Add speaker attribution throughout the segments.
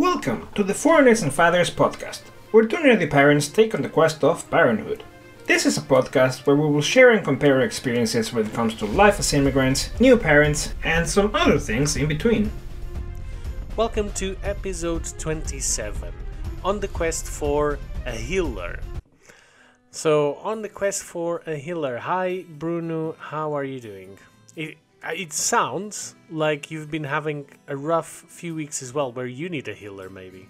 Speaker 1: Welcome to the Foreigners and Fathers podcast, where two nerdy parents take on the quest of parenthood. This is a podcast where we will share and compare our experiences when it comes to life as immigrants, new parents, and some other things in between.
Speaker 2: Welcome to episode 27 On the Quest for a Healer. So, on the quest for a healer. Hi, Bruno, how are you doing? It sounds like you've been having a rough few weeks as well, where you need a healer, maybe.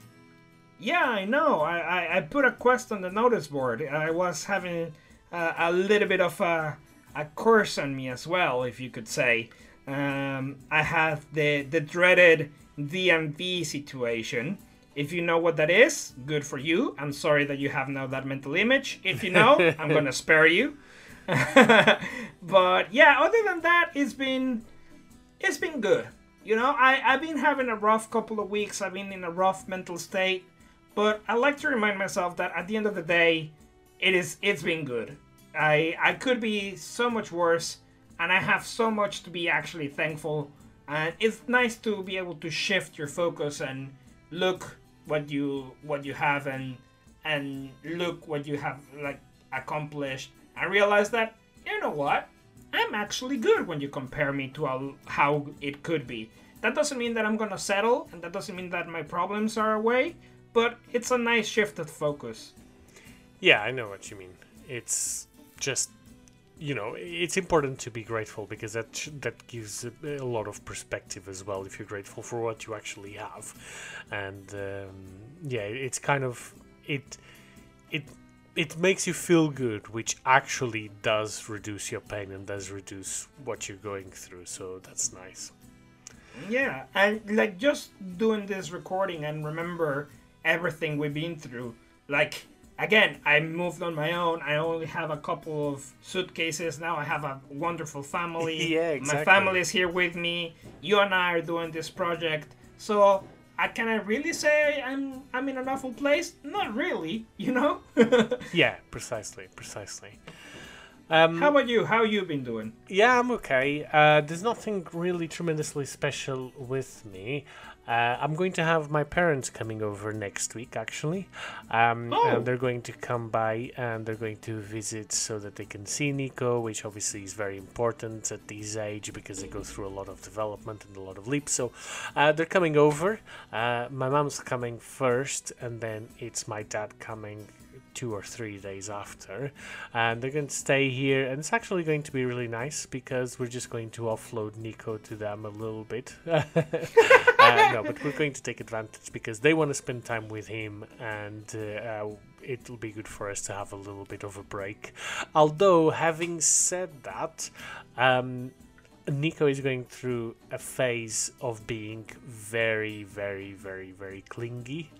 Speaker 1: Yeah, I know. I, I, I put a quest on the notice board. I was having uh, a little bit of a, a curse on me as well, if you could say. Um, I have the, the dreaded D&V situation. If you know what that is, good for you. I'm sorry that you have now that mental image. If you know, I'm gonna spare you. but yeah, other than that, it's been it's been good. You know, I, I've been having a rough couple of weeks. I've been in a rough mental state. But I like to remind myself that at the end of the day, it is it's been good. I I could be so much worse, and I have so much to be actually thankful. And it's nice to be able to shift your focus and look what you what you have and and look what you have like accomplished and realize that you know what i'm actually good when you compare me to a, how it could be that doesn't mean that i'm gonna settle and that doesn't mean that my problems are away but it's a nice shift of focus
Speaker 2: Yeah, I know what you mean. It's just, you know, it's important to be grateful because that that gives a, a lot of perspective as well. If you're grateful for what you actually have, and um, yeah, it's kind of it it it makes you feel good, which actually does reduce your pain and does reduce what you're going through. So that's nice.
Speaker 1: Yeah, and like just doing this recording and remember everything we've been through. Like again, I moved on my own. I only have a couple of suitcases now. I have a wonderful family.
Speaker 2: Yeah, exactly.
Speaker 1: My family is here with me. You and I are doing this project. So, I can I really say I'm I'm in an awful place? Not really, you know.
Speaker 2: Yeah, precisely, precisely. Um,
Speaker 1: How about you? How you been doing?
Speaker 2: Yeah, I'm okay. Uh, there's nothing really tremendously special with me. Uh, I'm going to have my parents coming over next week, actually. Um,
Speaker 1: Oh.
Speaker 2: And they're going to come by and they're going to visit so that they can see Nico, which obviously is very important at this age because they go through a lot of development and a lot of leaps. So uh, they're coming over. Uh, my mom's coming first, and then it's my dad coming two or three days after. And they're going to stay here and it's actually going to be really nice because we're just going to offload nico to them a little bit. Uh, no but we're going to take advantage because they want to spend time with him and uh, it'll be good for us to have a little bit of a break. Although having said that um, Nico is going through a phase of being very, very, very, very clingy,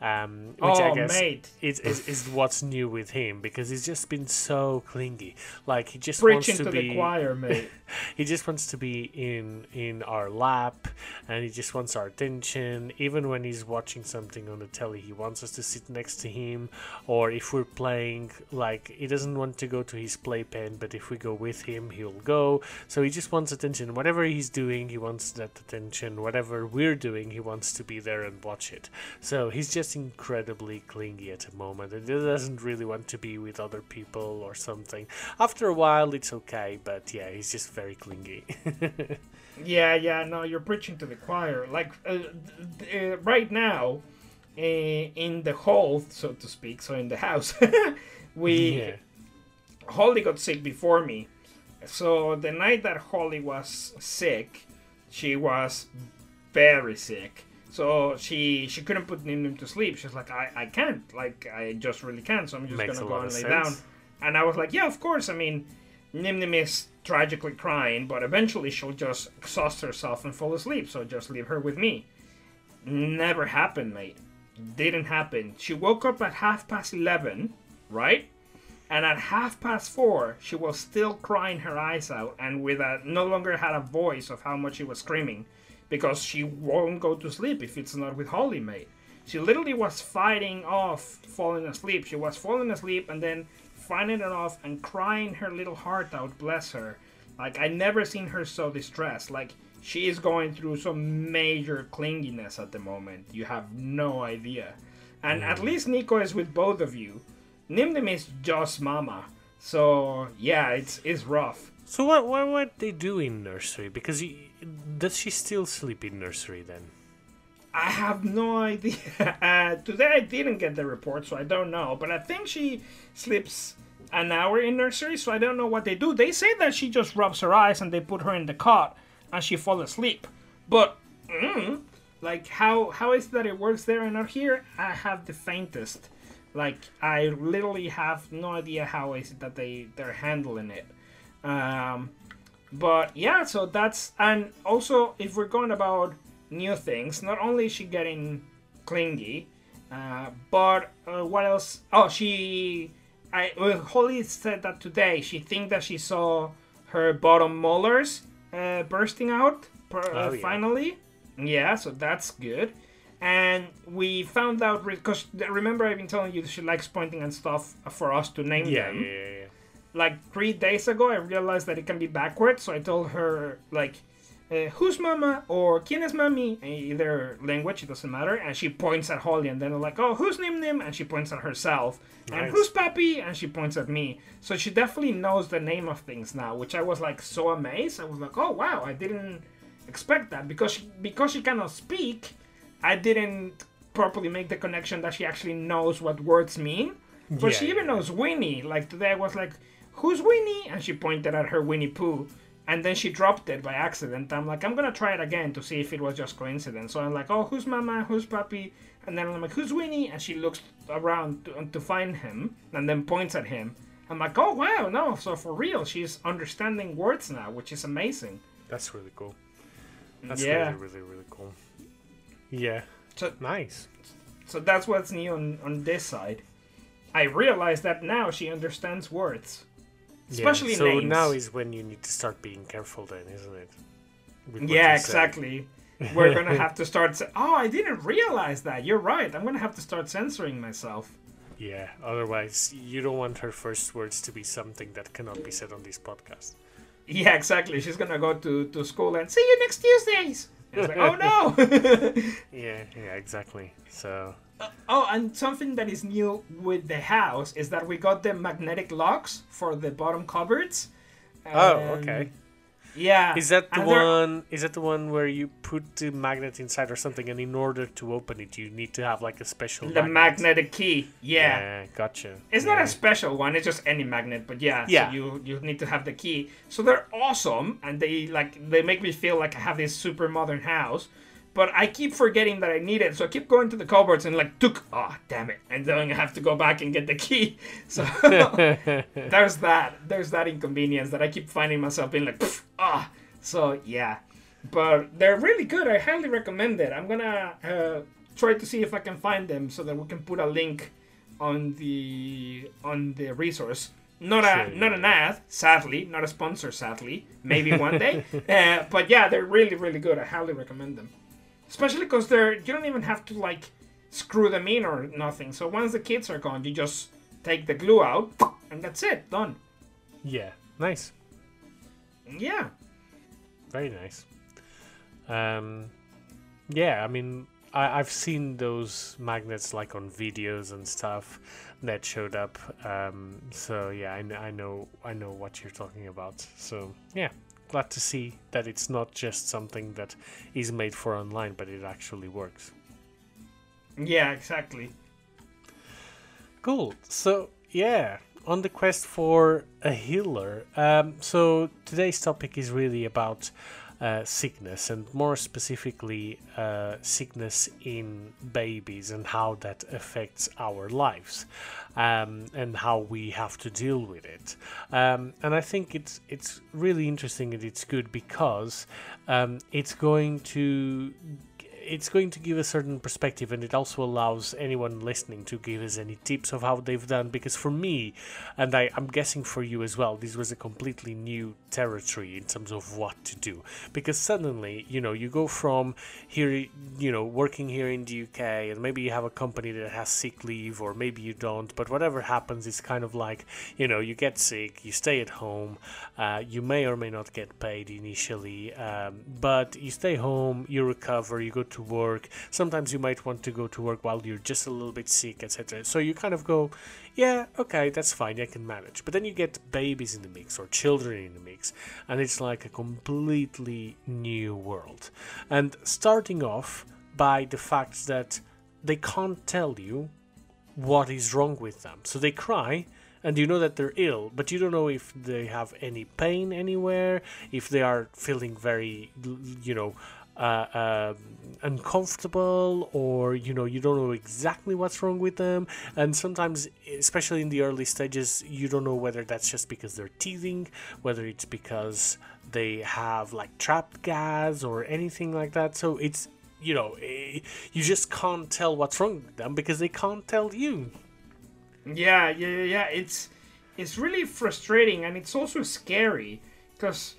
Speaker 2: um, which I
Speaker 1: Oh,
Speaker 2: guess
Speaker 1: mate.
Speaker 2: is, is, is what's new with him because he's just been so clingy. Like he just
Speaker 1: Preaching
Speaker 2: wants to,
Speaker 1: to
Speaker 2: be
Speaker 1: the choir, mate.
Speaker 2: he just wants to be in in our lap and he just wants our attention even when he's watching something on the telly he wants us to sit next to him or if we're playing like he doesn't want to go to his playpen but if we go with him he'll go so he just wants attention whatever he's doing he wants that attention whatever we're doing he wants to be there and watch it so he's just incredibly clingy at the moment and he doesn't really want to be with other people or something after a while it's okay but yeah he's just very clingy
Speaker 1: Yeah, yeah, no, you're preaching to the choir. Like uh, uh, right now, uh, in the hall, so to speak, so in the house, we
Speaker 2: yeah
Speaker 1: Holly got sick before me. So the night that Holly was sick, she was very sick. So she she couldn't put Nim to sleep. She's like, I, I can't. Like I just really can't. So I'm just
Speaker 2: Makes
Speaker 1: gonna go and lay down. And I was like, yeah, of course. I mean, Nim Nim is tragically crying, but eventually she'll just exhaust herself and fall asleep. So just leave her with me. Never happened, mate. Didn't happen. She woke up at half past eleven, right? And at half past four, she was still crying her eyes out and with a no longer had a voice of how much she was screaming because she won't go to sleep if it's not with Holly, May. She literally was fighting off falling asleep. She was falling asleep and then fighting it off and crying her little heart out, bless her. Like I never seen her so distressed. Like she is going through some major clinginess at the moment. You have no idea. And at mm. least Nico is with both of you. Nim Nim is just mama. So yeah, it's it's rough.
Speaker 2: So what what what they do in nursery? Because you, does she still sleep in nursery then?
Speaker 1: I have no idea. Uh, today I didn't get the report, so I don't know. But I think she sleeps an hour in nursery, so I don't know what they do. They say that she just rubs her eyes and they put her in the cot and she falls asleep. But mm, like how how is that it works there and not here? I have the faintest. Like I literally have no idea how is it that they they're handling it. Um, but yeah, so that's and also if we're going about new things, not only is she getting clingy, uh, but uh, what else? Oh, she. I well, Holly said that today. She think that she saw her bottom molars uh, bursting out per, uh,
Speaker 2: Oh, yeah.
Speaker 1: finally. Yeah, so that's good. And we found out because remember I've been telling you she likes pointing and stuff for us to name
Speaker 2: Yeah,
Speaker 1: them
Speaker 2: yeah, yeah. yeah.
Speaker 1: Like three days ago, I realized that it can be backwards. So I told her like, uh, "Who's mama?" or "Quién es mami?" In either language, it doesn't matter. And she points at Holly, and then I'm like, "Oh, who's Nim Nim?" And she points at herself. And who's Papi? And she points at me. So she definitely knows the name of things now, which I was like so amazed. I was like, "Oh wow, I didn't expect that." Because she, because she cannot speak, I didn't properly make the connection that she actually knows what words mean. But
Speaker 2: Yeah,
Speaker 1: she even
Speaker 2: yeah.
Speaker 1: knows Winnie. Like today, I was like, "Who's Winnie?" And she pointed at her Winnie Pooh, and then she dropped it by accident. I'm like, "I'm gonna try it again to see if it was just coincidence." So I'm like, "Oh, who's Mama? Who's Papi?" And then I'm like, "Who's Winnie?" And she looks around to, to find him, and then points at him. I'm like, "Oh wow, no!" So for real, she's understanding words now, which is amazing.
Speaker 2: That's really cool. That's
Speaker 1: Yeah.
Speaker 2: really, really, really cool. Yeah.
Speaker 1: So
Speaker 2: Nice.
Speaker 1: so that's what's new on on this side. I realize that now she understands words. Especially
Speaker 2: yeah. So
Speaker 1: names.
Speaker 2: now is when you need to start being careful, then, isn't it?
Speaker 1: Yeah, exactly. We're gonna have to start. Sa- oh, I didn't realize that. You're right. I'm gonna have to start censoring myself.
Speaker 2: Yeah. Otherwise, you don't want her first words to be something that cannot be said on this podcast.
Speaker 1: Yeah, exactly. She's gonna go to, to school and see you next Tuesdays. It's like, oh no.
Speaker 2: Yeah. Yeah. Exactly. So.
Speaker 1: Uh, oh, and something that is new with the house is that we got the magnetic locks for the bottom cupboards.
Speaker 2: Oh, okay.
Speaker 1: Yeah.
Speaker 2: Is that the
Speaker 1: and
Speaker 2: one? Is that the one where you put the magnet inside or something, and in order to open it, you need to have like a special
Speaker 1: The
Speaker 2: magnet?
Speaker 1: magnetic key. Yeah.
Speaker 2: Yeah, gotcha.
Speaker 1: It's
Speaker 2: yeah.
Speaker 1: not a special one. It's just any magnet, but yeah,
Speaker 2: Yeah.
Speaker 1: So you you need to have the key. So they're awesome, and they like they make me feel like I have this super modern house. But I keep forgetting that I need it, so I keep going to the cupboards and like, took, oh damn it, and then I have to go back and get the key. So there's that. There's that inconvenience that I keep finding myself being like, "Pff, ah. So yeah, but they're really good. I highly recommend it. I'm gonna uh, try to see if I can find them so that we can put a link on the on the resource. Not a not an ad, sadly, not a sponsor, sadly. Maybe one day. uh, but yeah, they're really really good. I highly recommend them, especially because they're you don't even have to like screw them in or nothing. So once the kids are gone, you just take the glue out and that's it, done.
Speaker 2: Yeah, nice.
Speaker 1: Yeah.
Speaker 2: Very nice. Um, yeah, I mean, I, I've seen those magnets like on videos and stuff that showed up. Um, so yeah, I, I know I know what you're talking about. So yeah, glad to see that it's not just something that is made for online, but it actually works.
Speaker 1: Yeah, exactly.
Speaker 2: Cool. So yeah, on the quest for a healer. Um, so today's topic is really about uh, sickness, and more specifically, uh, sickness in babies and how that affects our lives, um, and how we have to deal with it. Um, and I think it's it's really interesting and it's good because um, it's going to it's going to give a certain perspective and it also allows anyone listening to give us any tips of how they've done because for me and I, i'm guessing for you as well this was a completely new territory in terms of what to do. Because suddenly you know you go from here you know working here in the uk and maybe you have a company that has sick leave or maybe you don't but whatever happens it's kind of like you know you get sick you stay at home uh, you may or may not get paid initially um, but you stay home you recover you go to work. Sometimes you might want to go to work while you're just a little bit sick etc so you kind of go yeah okay that's fine i can manage. But then you get babies in the mix or children in the mix and it's like a completely new world. And starting off by the fact that they can't tell you what is wrong with them. So they cry and you know that they're ill, but you don't know if they have any pain anywhere, if they are feeling very, you know, uh, uh, uncomfortable or you know you don't know exactly what's wrong with them. And sometimes especially in the early stages you don't know whether that's just because they're teething whether it's because they have like trapped gas or anything like that. So it's you know eh, you just can't tell what's wrong with them because they can't tell you.
Speaker 1: Yeah, yeah, yeah. It's it's really frustrating and it's also scary because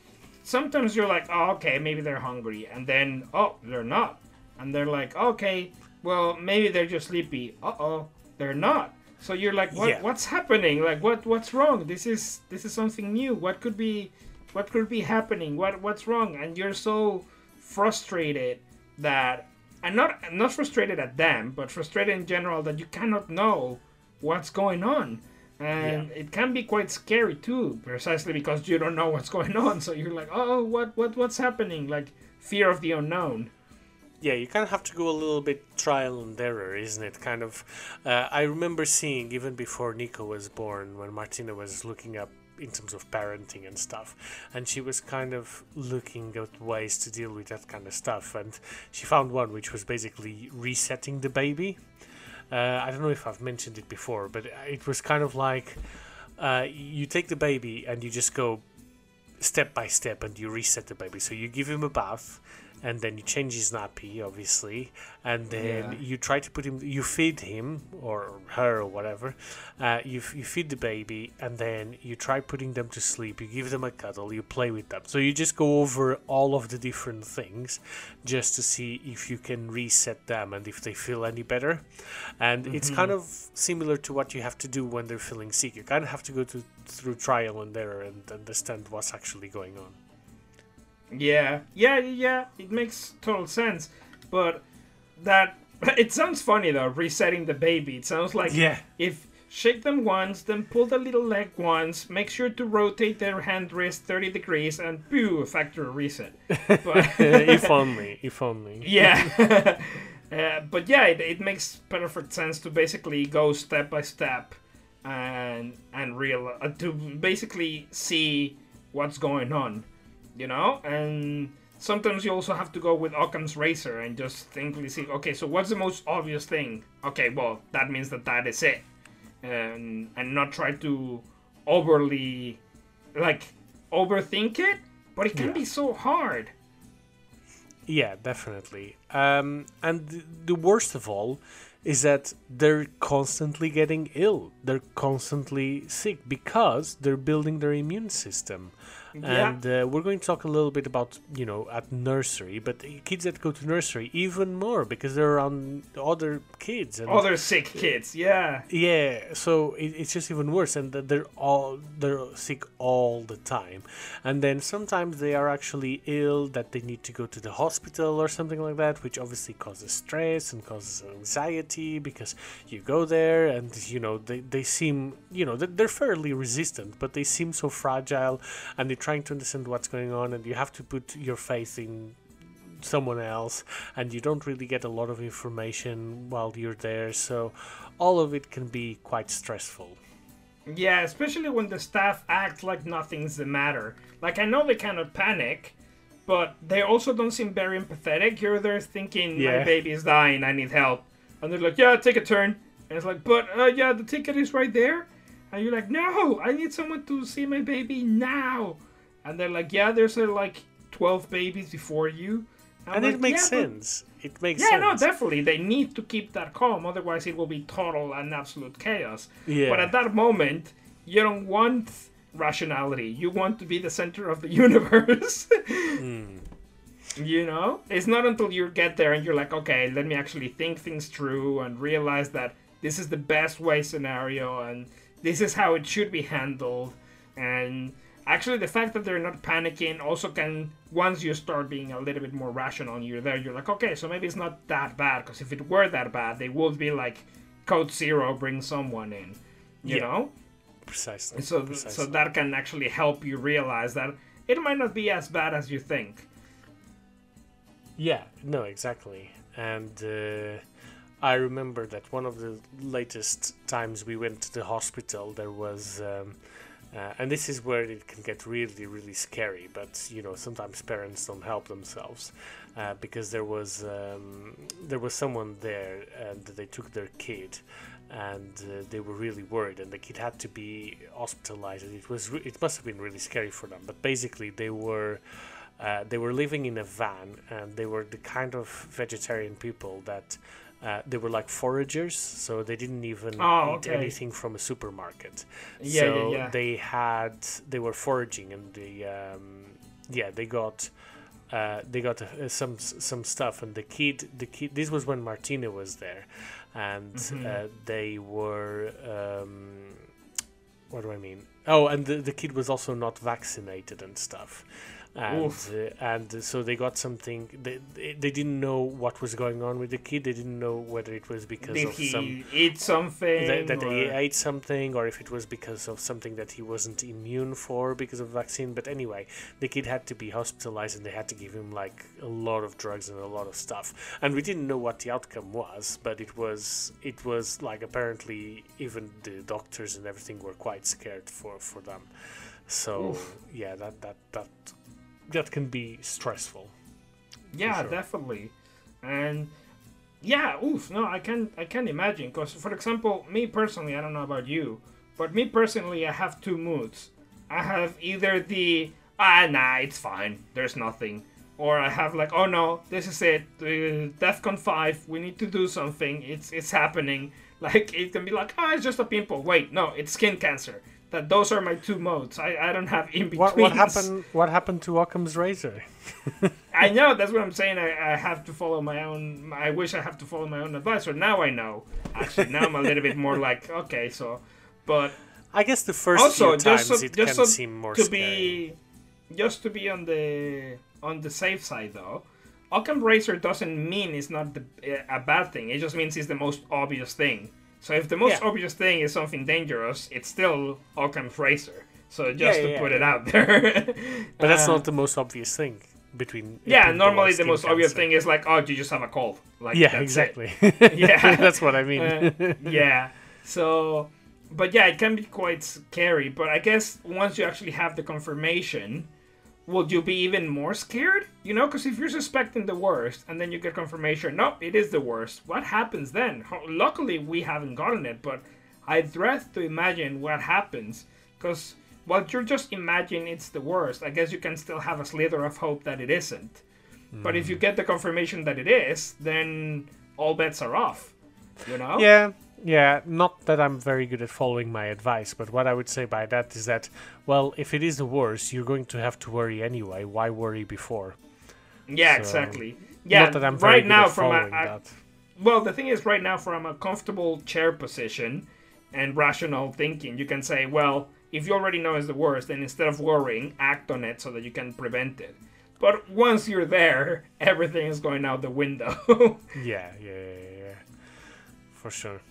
Speaker 1: sometimes you're like, oh, okay, maybe they're hungry, and then oh, they're not, and they're like, okay, well, maybe they're just sleepy. Uh oh, they're not. So you're like, what,
Speaker 2: Yeah.
Speaker 1: what's happening? Like, what, what's wrong? This is this is something new. What could be, what could be happening? What, what's wrong? And you're so frustrated that, and not not frustrated at them, but frustrated in general that you cannot know what's going on. And it can be quite scary too, precisely because you don't know what's going on. So you're like, oh, what, what, what's happening? Like fear of the unknown.
Speaker 2: yeah you kind of have to go a little bit trial and error isn't it kind of uh, i remember seeing even before nico was born when martina was looking up in terms of parenting and stuff and she was kind of looking at ways to deal with that kind of stuff and she found one which was basically resetting the baby uh, i don't know if i've mentioned it before but it was kind of like uh, you take the baby and you just go step by step and you reset the baby. So you give him a bath and then you change his nappy, obviously, and then
Speaker 1: Yeah.
Speaker 2: you try to put him, you feed him or her or whatever. Uh, you, you feed the baby and then you try putting them to sleep. You give them a cuddle, you play with them. So you just go over all of the different things just to see if you can reset them and if they feel any better. And it's kind of similar to what you have to do when they're feeling sick. You kind of have to go to, through trial and error and understand what's actually going on.
Speaker 1: Yeah, yeah, yeah. It makes total sense, but that it sounds funny though. Resetting the baby. It sounds like
Speaker 2: Yeah.
Speaker 1: if shake them once, then pull the little leg once. Make sure to rotate their hand wrist thirty degrees, and boo, factory reset. But,
Speaker 2: if only, if only.
Speaker 1: yeah. uh, but yeah, it, it makes perfect sense to basically go step by step and and real uh, to basically see what's going on, you know. And sometimes you also have to go with Occam's razor and just thinkly see, okay, so what's the most obvious thing? Okay, well that means that that is it, and and not try to overly like overthink it. But it can
Speaker 2: Yeah.
Speaker 1: be so hard.
Speaker 2: Yeah, definitely. Um, and th- the worst of all is that they're constantly getting ill. They're constantly sick because they're building their immune system.
Speaker 1: Yeah.
Speaker 2: And uh, we're going to talk a little bit about, you know, at nursery, but kids that go to nursery even more because they're around other kids. And
Speaker 1: Other sick kids, yeah.
Speaker 2: yeah, so it, it's just even worse, and they're all they're sick all the time, and then sometimes they are actually ill that they need to go to the hospital or something like that, which obviously causes stress and causes anxiety because you go there and you know they, they seem you know they- they're fairly resistant, but they seem so fragile, and they're trying to understand what's going on, and you have to put your faith in someone else and you don't really get a lot of information while you're there so all of it can be quite stressful
Speaker 1: Yeah, especially when the staff act like nothing's the matter. Like, I know they cannot panic, but they also don't seem very empathetic. You're there thinking, my
Speaker 2: Yeah.
Speaker 1: baby is dying, I need help. And they're like, yeah, take a turn. And it's like, but, uh, yeah, the ticket is right there. And you're like, no, I need someone to see my baby now. And they're like, yeah, there's like 12 babies before you. I'm
Speaker 2: and
Speaker 1: like,
Speaker 2: it makes
Speaker 1: yeah, but-
Speaker 2: sense. It makes
Speaker 1: Yeah,
Speaker 2: sense.
Speaker 1: no, definitely. They need to keep that calm, otherwise it will be total and absolute chaos.
Speaker 2: Yeah.
Speaker 1: But at that moment, you don't want rationality. You want to be the center of the universe.
Speaker 2: Hmm.
Speaker 1: You know? It's not until you get there and you're like, okay, let me actually think things through and realize that this is the best way scenario and this is how it should be handled. And actually, the fact that they're not panicking also can, once you start being a little bit more rational and you're there, you're like, okay, so maybe it's not that bad. Because if it were that bad, they would be like, Code Zero, bring someone in. You
Speaker 2: Yeah.
Speaker 1: know?
Speaker 2: precisely.
Speaker 1: So,
Speaker 2: precisely.
Speaker 1: so that can actually help you realize that it might not be as bad as you think.
Speaker 2: Yeah, no, exactly. And uh, I remember that one of the latest times we went to the hospital, there was, um, uh, and this is where it can get really, really scary. But you know, sometimes parents don't help themselves uh, because there was um, there was someone there, and they took their kid. And uh, they were really worried, and the kid had to be hospitalized. And it was re- it must have been really scary for them. But basically, they were uh, they were living in a van and they were the kind of vegetarian people that uh, they were like foragers so they didn't even
Speaker 1: Oh,
Speaker 2: eat
Speaker 1: okay.
Speaker 2: anything from a supermarket
Speaker 1: Yeah,
Speaker 2: so
Speaker 1: yeah, yeah.
Speaker 2: they had they were foraging and they um, yeah they got uh, they got uh, some some stuff and the kid the kid this was when Martina was there and
Speaker 1: Mm-hmm.
Speaker 2: uh, they were um, what do I mean? Oh, and the, the kid was also not vaccinated and stuff. And, uh, and so they got something. They, they they didn't know what was going on with the kid. They didn't know whether it was because
Speaker 1: Did
Speaker 2: of
Speaker 1: he
Speaker 2: some
Speaker 1: eat something?
Speaker 2: that, that he ate something, or if it was because of something that he wasn't immune for because of the vaccine. But anyway, the kid had to be hospitalized, and they had to give him like a lot of drugs and a lot of stuff. And we didn't know what the outcome was, but it was it was like apparently even the doctors and everything were quite scared for for them. So
Speaker 1: Oof.
Speaker 2: yeah, that that that that can be stressful.
Speaker 1: Yeah,
Speaker 2: sure.
Speaker 1: definitely. And yeah, oof, no, I can I can imagine because for example, me personally, I don't know about you, but me personally, I have two moods. I have either the ah nah, it's fine, there's nothing, or I have like oh no, this is it, uh, DefCon five, we need to do something, it's it's happening. Like it can be like oh, it's just a pimple. Wait, no, it's skin cancer. That those are my two modes. I, I don't have in between.
Speaker 2: What what happened? What happened to Occam's razor?
Speaker 1: I know that's what I'm saying. I, I have to follow my own. I wish I have to follow my own advice. But now I know. Actually, now I'm a little bit more like okay. So, but
Speaker 2: I guess the first
Speaker 1: also
Speaker 2: few times
Speaker 1: so,
Speaker 2: it
Speaker 1: just
Speaker 2: can
Speaker 1: so
Speaker 2: seem more
Speaker 1: to
Speaker 2: scary.
Speaker 1: be just to be on the on the safe side though. Occam Razor doesn't mean it's not the, a bad thing. It just means it's the most obvious thing. So if the most
Speaker 2: Yeah.
Speaker 1: obvious thing is something dangerous, it's still Occam's Razor. So just
Speaker 2: Yeah,
Speaker 1: to
Speaker 2: yeah,
Speaker 1: put it out there.
Speaker 2: But that's
Speaker 1: Uh,
Speaker 2: not the most obvious thing between.
Speaker 1: Yeah, normally the most obvious thing is like, oh, you just have a cold. Like,
Speaker 2: Yeah, exactly.
Speaker 1: Yeah.
Speaker 2: that's what I mean.
Speaker 1: Uh, yeah. So, but yeah, it can be quite scary. But I guess once you actually have the confirmation, would you be even more scared? You know, because if you're suspecting the worst and then you get confirmation, nope, it is the worst. What happens then? Luckily, we haven't gotten it, but I dread to imagine what happens. Because while you're just imagining it's the worst, I guess you can still have a slither of hope that it isn't. But if you hmm. get the confirmation that it is, then all bets are off. You know?
Speaker 2: yeah, yeah. Not that I'm very good at following my advice, but what I would say by that is that, well, if it is the worst, you're going to have to worry anyway. Why worry before?
Speaker 1: Yeah,
Speaker 2: So,
Speaker 1: exactly. Yeah,
Speaker 2: Not that I'm very
Speaker 1: right
Speaker 2: good
Speaker 1: now
Speaker 2: at
Speaker 1: from a,
Speaker 2: following
Speaker 1: a- well, the thing is, right now from a comfortable chair position and rational thinking, you can say, well, if you already know it's the worst, then instead of worrying, act on it so that you can prevent it. But once you're there, everything is going out the window.
Speaker 2: Yeah, yeah, yeah, yeah, for sure.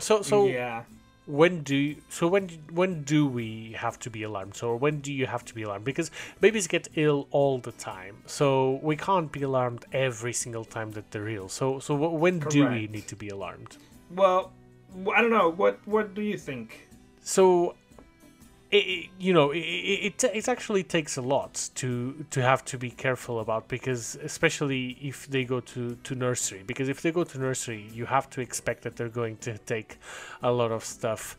Speaker 2: So, so
Speaker 1: yeah.
Speaker 2: when do you, so when when do we have to be alarmed? So when do you have to be alarmed? Because babies get ill all the time, so we can't be alarmed every single time that they're ill. So so wh- when do we need to be alarmed?
Speaker 1: Well, I don't know. What What do you think?
Speaker 2: So. It, you know, it, it it actually takes a lot to to have to be careful about because especially if they go to to nursery because if they go to nursery you have to expect that they're going to take a lot of stuff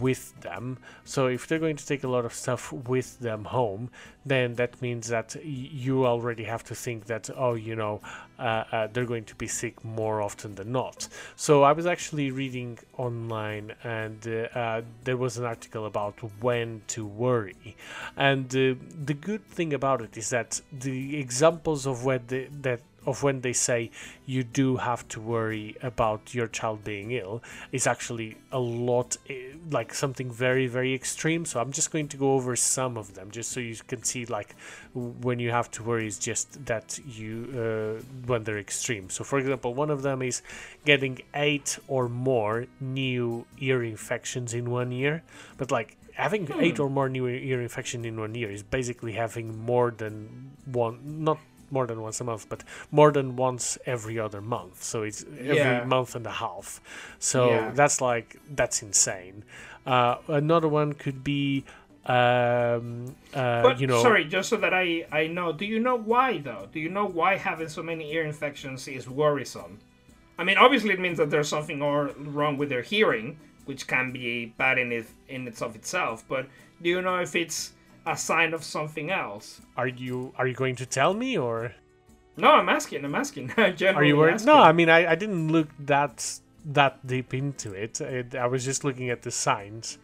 Speaker 2: with them. So if they're going to take a lot of stuff with them home, then that means that you already have to think that oh, you know, uh, uh, they're going to be sick more often than not. So I was actually reading online, and uh, uh there was an article about when to worry, and uh, the good thing about it is that the examples of when the, that of when they say you do have to worry about your child being ill is actually a lot eh, like something very very extreme. So i'm just going to go over some of them just so you can see like when you have to worry is just that you uh, when they're extreme. So for example one of them is getting eight or more new ear infections in one year. But like having hmm. eight or more new ear infection in one year is basically having more than one not more than once a month, but more than once every other month. So it's every yeah. month and a half. So yeah. that's like that's insane. Uh, another one could be um, uh,
Speaker 1: but,
Speaker 2: you know
Speaker 1: sorry just so that i i know do you know why though do you know why having so many ear infections is worrisome i mean obviously it means that there's something or wrong with their hearing which can be bad in it in its of itself but do you know if it's a sign of something else.
Speaker 2: Are you are you going to tell me or?
Speaker 1: No, I'm asking. I'm asking.
Speaker 2: are you worried? No, I mean I, I didn't look that that deep into it. it I was just looking at the signs.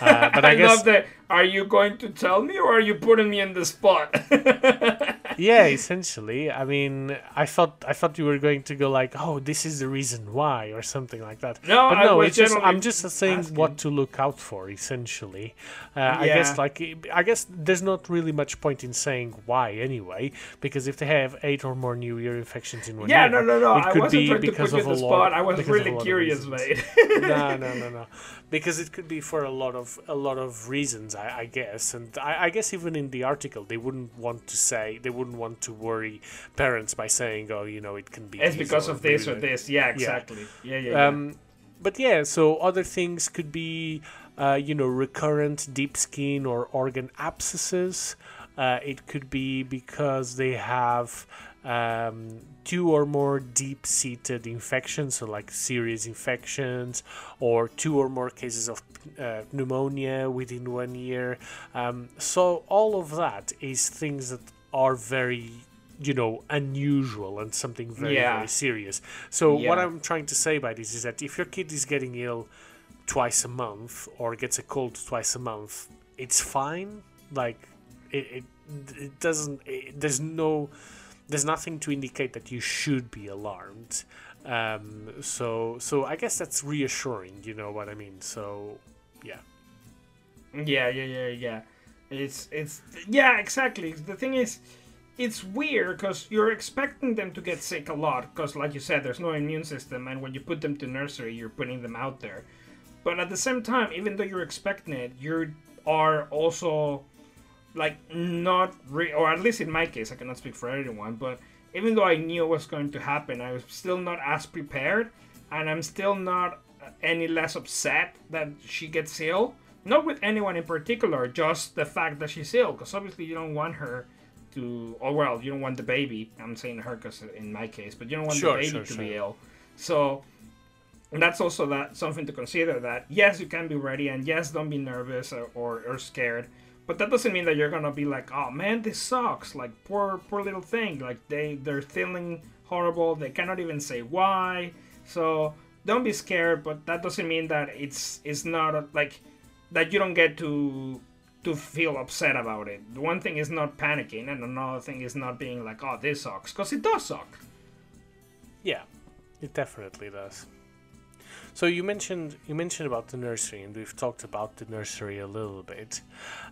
Speaker 1: Uh, but I, I guess... love that. Are you going to tell me, or are you putting me in the spot?
Speaker 2: yeah, essentially. I mean, I thought I thought you were going to go like, "Oh, this is the reason why," or something like that. No, but no, it's just I'm just saying asking. what to look out for. Essentially, uh, yeah. I guess like I guess there's not really much point in saying why anyway, because if they have eight or more new ear infections in one
Speaker 1: yeah,
Speaker 2: year,
Speaker 1: no, no, no, it could I wasn't be trying because to put you in the spot. I was really curious, mate.
Speaker 2: no, no, no, no, because it could be for a lot of a lot of reasons, I, I guess, and I, I guess even in the article they wouldn't want to say they wouldn't want to worry parents by saying, oh, you know, it can be.
Speaker 1: It's because of this or this. Yeah, exactly. Yeah, yeah. yeah, um,
Speaker 2: But yeah, so other things could be, uh, you know, recurrent deep skin or organ abscesses. Uh, it could be because they have um, two or more deep seated infections, so like serious infections, or two or more cases of uh, pneumonia within one year. Um, so, all of that is things that are very you know unusual and something very yeah. very serious so yeah. what i'm trying to say by this is that if your kid is getting ill twice a month or gets a cold twice a month it's fine like it, it, it doesn't it, there's no there's nothing to indicate that you should be alarmed. Um, so so I guess that's reassuring. You know what I mean? So yeah.
Speaker 1: Yeah, yeah, yeah, yeah. It's it's yeah, exactly. The thing is, it's weird because you're expecting them to get sick a lot because, like you said, there's no immune system, and when you put them to nursery, you're putting them out there. But at the same time, even though you're expecting it, you are also like not re- or at least in my case, I cannot speak for everyone, but even though I knew what was going to happen, I was still not as prepared, and I'm still not uh, any less upset that she gets ill. Not with anyone in particular, just the fact that she's ill, because obviously you don't want her to, Oh, well, you don't want the baby. I'm saying her because in my case, but you don't want sure, the baby sure, to sure. be ill. So that's also that something to consider. That yes, you can be ready, and yes, don't be nervous or, or, or scared but that doesn't mean that you're gonna be like, oh man, this sucks. Like poor poor little thing. Like they they're feeling horrible. They cannot even say why. So don't be scared. But that doesn't mean that it's it's not like that you don't get to to feel upset about it. One thing is not panicking, and another thing is not being like, oh, this sucks, because it does suck.
Speaker 2: Yeah, it definitely does. So you mentioned you mentioned about the nursery, and we've talked about the nursery a little bit.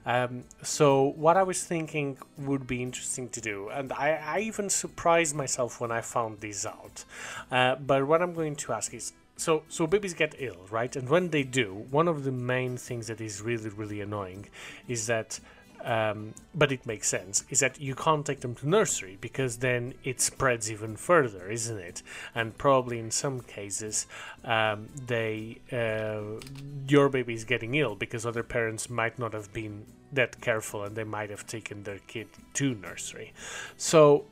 Speaker 2: Um, so what I was thinking would be interesting to do, and I, I even surprised myself when I found this out. Uh, but what I'm going to ask is, so so babies get ill, right? And when they do, one of the main things that is really really annoying is that um, but it makes sense, is that you can't take them to nursery because then it spreads even further, isn't it? And probably in some cases, um, they uh, your baby is getting ill because other parents might not have been that careful and they might have taken their kid to nursery. So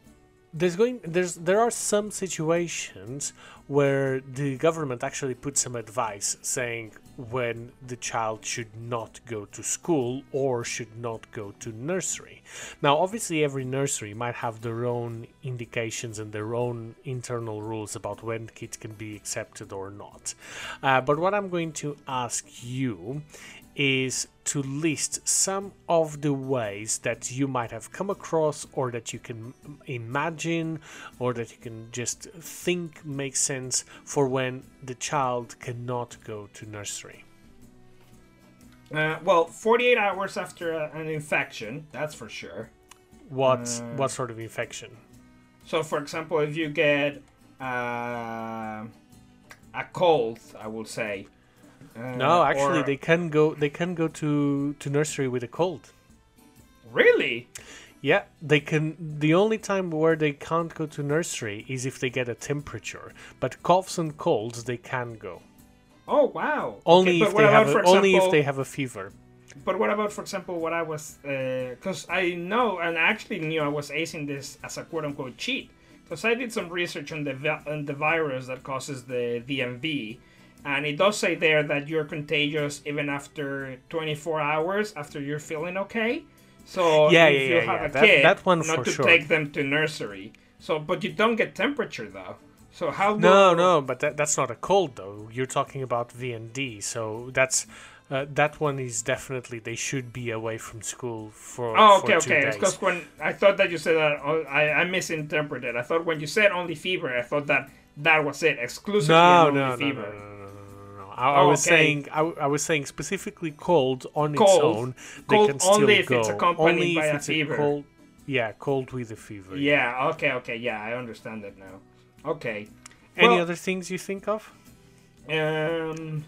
Speaker 2: there's going there's there are some situations where the government actually puts some advice saying when the child should not go to school or should not go to nursery. Now, obviously, every nursery might have their own indications and their own internal rules about when kids can be accepted or not. Uh, but what I'm going to ask you is to list some of the ways that you might have come across or that you can imagine or that you can just think makes sense for when the child cannot go to nursery.
Speaker 1: Uh, well, 48 hours after a, an infection, that's for sure.
Speaker 2: What
Speaker 1: Uh,
Speaker 2: what sort of infection?
Speaker 1: So, for example, if you get uh, a cold, I will say. Uh,
Speaker 2: No, actually,
Speaker 1: or-
Speaker 2: they can go. They can go to to nursery with a cold.
Speaker 1: Really?
Speaker 2: Yeah, they can. The only time where they can't go to nursery is if they get a temperature. But coughs and colds, they can go.
Speaker 1: Oh, wow.
Speaker 2: Only
Speaker 1: Okay,
Speaker 2: if they have. A,
Speaker 1: for
Speaker 2: only if they have a fever.
Speaker 1: But what about, for example, what I was, because I know and I actually knew I was acing this as a quote unquote cheat, because I did some research on the vi- on the virus that causes the D&V, and it does say there that you're contagious even after 24 hours after you're feeling okay. So
Speaker 2: Yeah,
Speaker 1: if
Speaker 2: yeah,
Speaker 1: you
Speaker 2: yeah,
Speaker 1: have
Speaker 2: yeah.
Speaker 1: a
Speaker 2: That-
Speaker 1: kid,
Speaker 2: that one
Speaker 1: not
Speaker 2: for
Speaker 1: to
Speaker 2: sure.
Speaker 1: take them to nursery. So, but you don't get temperature though. So how?
Speaker 2: No, no, but that, that's not a cold though. You're talking about VND, so that's uh, that one is definitely they should be away from school for.
Speaker 1: Oh,
Speaker 2: for
Speaker 1: okay,
Speaker 2: two
Speaker 1: okay.
Speaker 2: days.
Speaker 1: Because when I thought that you said that, oh, I, I misinterpreted. I thought when you said only fever, I thought that that was it, exclusively
Speaker 2: No,
Speaker 1: only
Speaker 2: no,
Speaker 1: fever.
Speaker 2: no, no, no. I, I
Speaker 1: Oh,
Speaker 2: was
Speaker 1: okay.
Speaker 2: saying, I, I was saying specifically cold on its
Speaker 1: Cold.
Speaker 2: own. They
Speaker 1: Cold
Speaker 2: can still
Speaker 1: only if
Speaker 2: go.
Speaker 1: it's accompanied
Speaker 2: only
Speaker 1: by
Speaker 2: if
Speaker 1: a
Speaker 2: it's
Speaker 1: fever.
Speaker 2: cold. Yeah, cold with a fever.
Speaker 1: Yeah, okay, okay, yeah, I understand that now. Okay.
Speaker 2: Any
Speaker 1: Well-
Speaker 2: other things you think of?
Speaker 1: Um,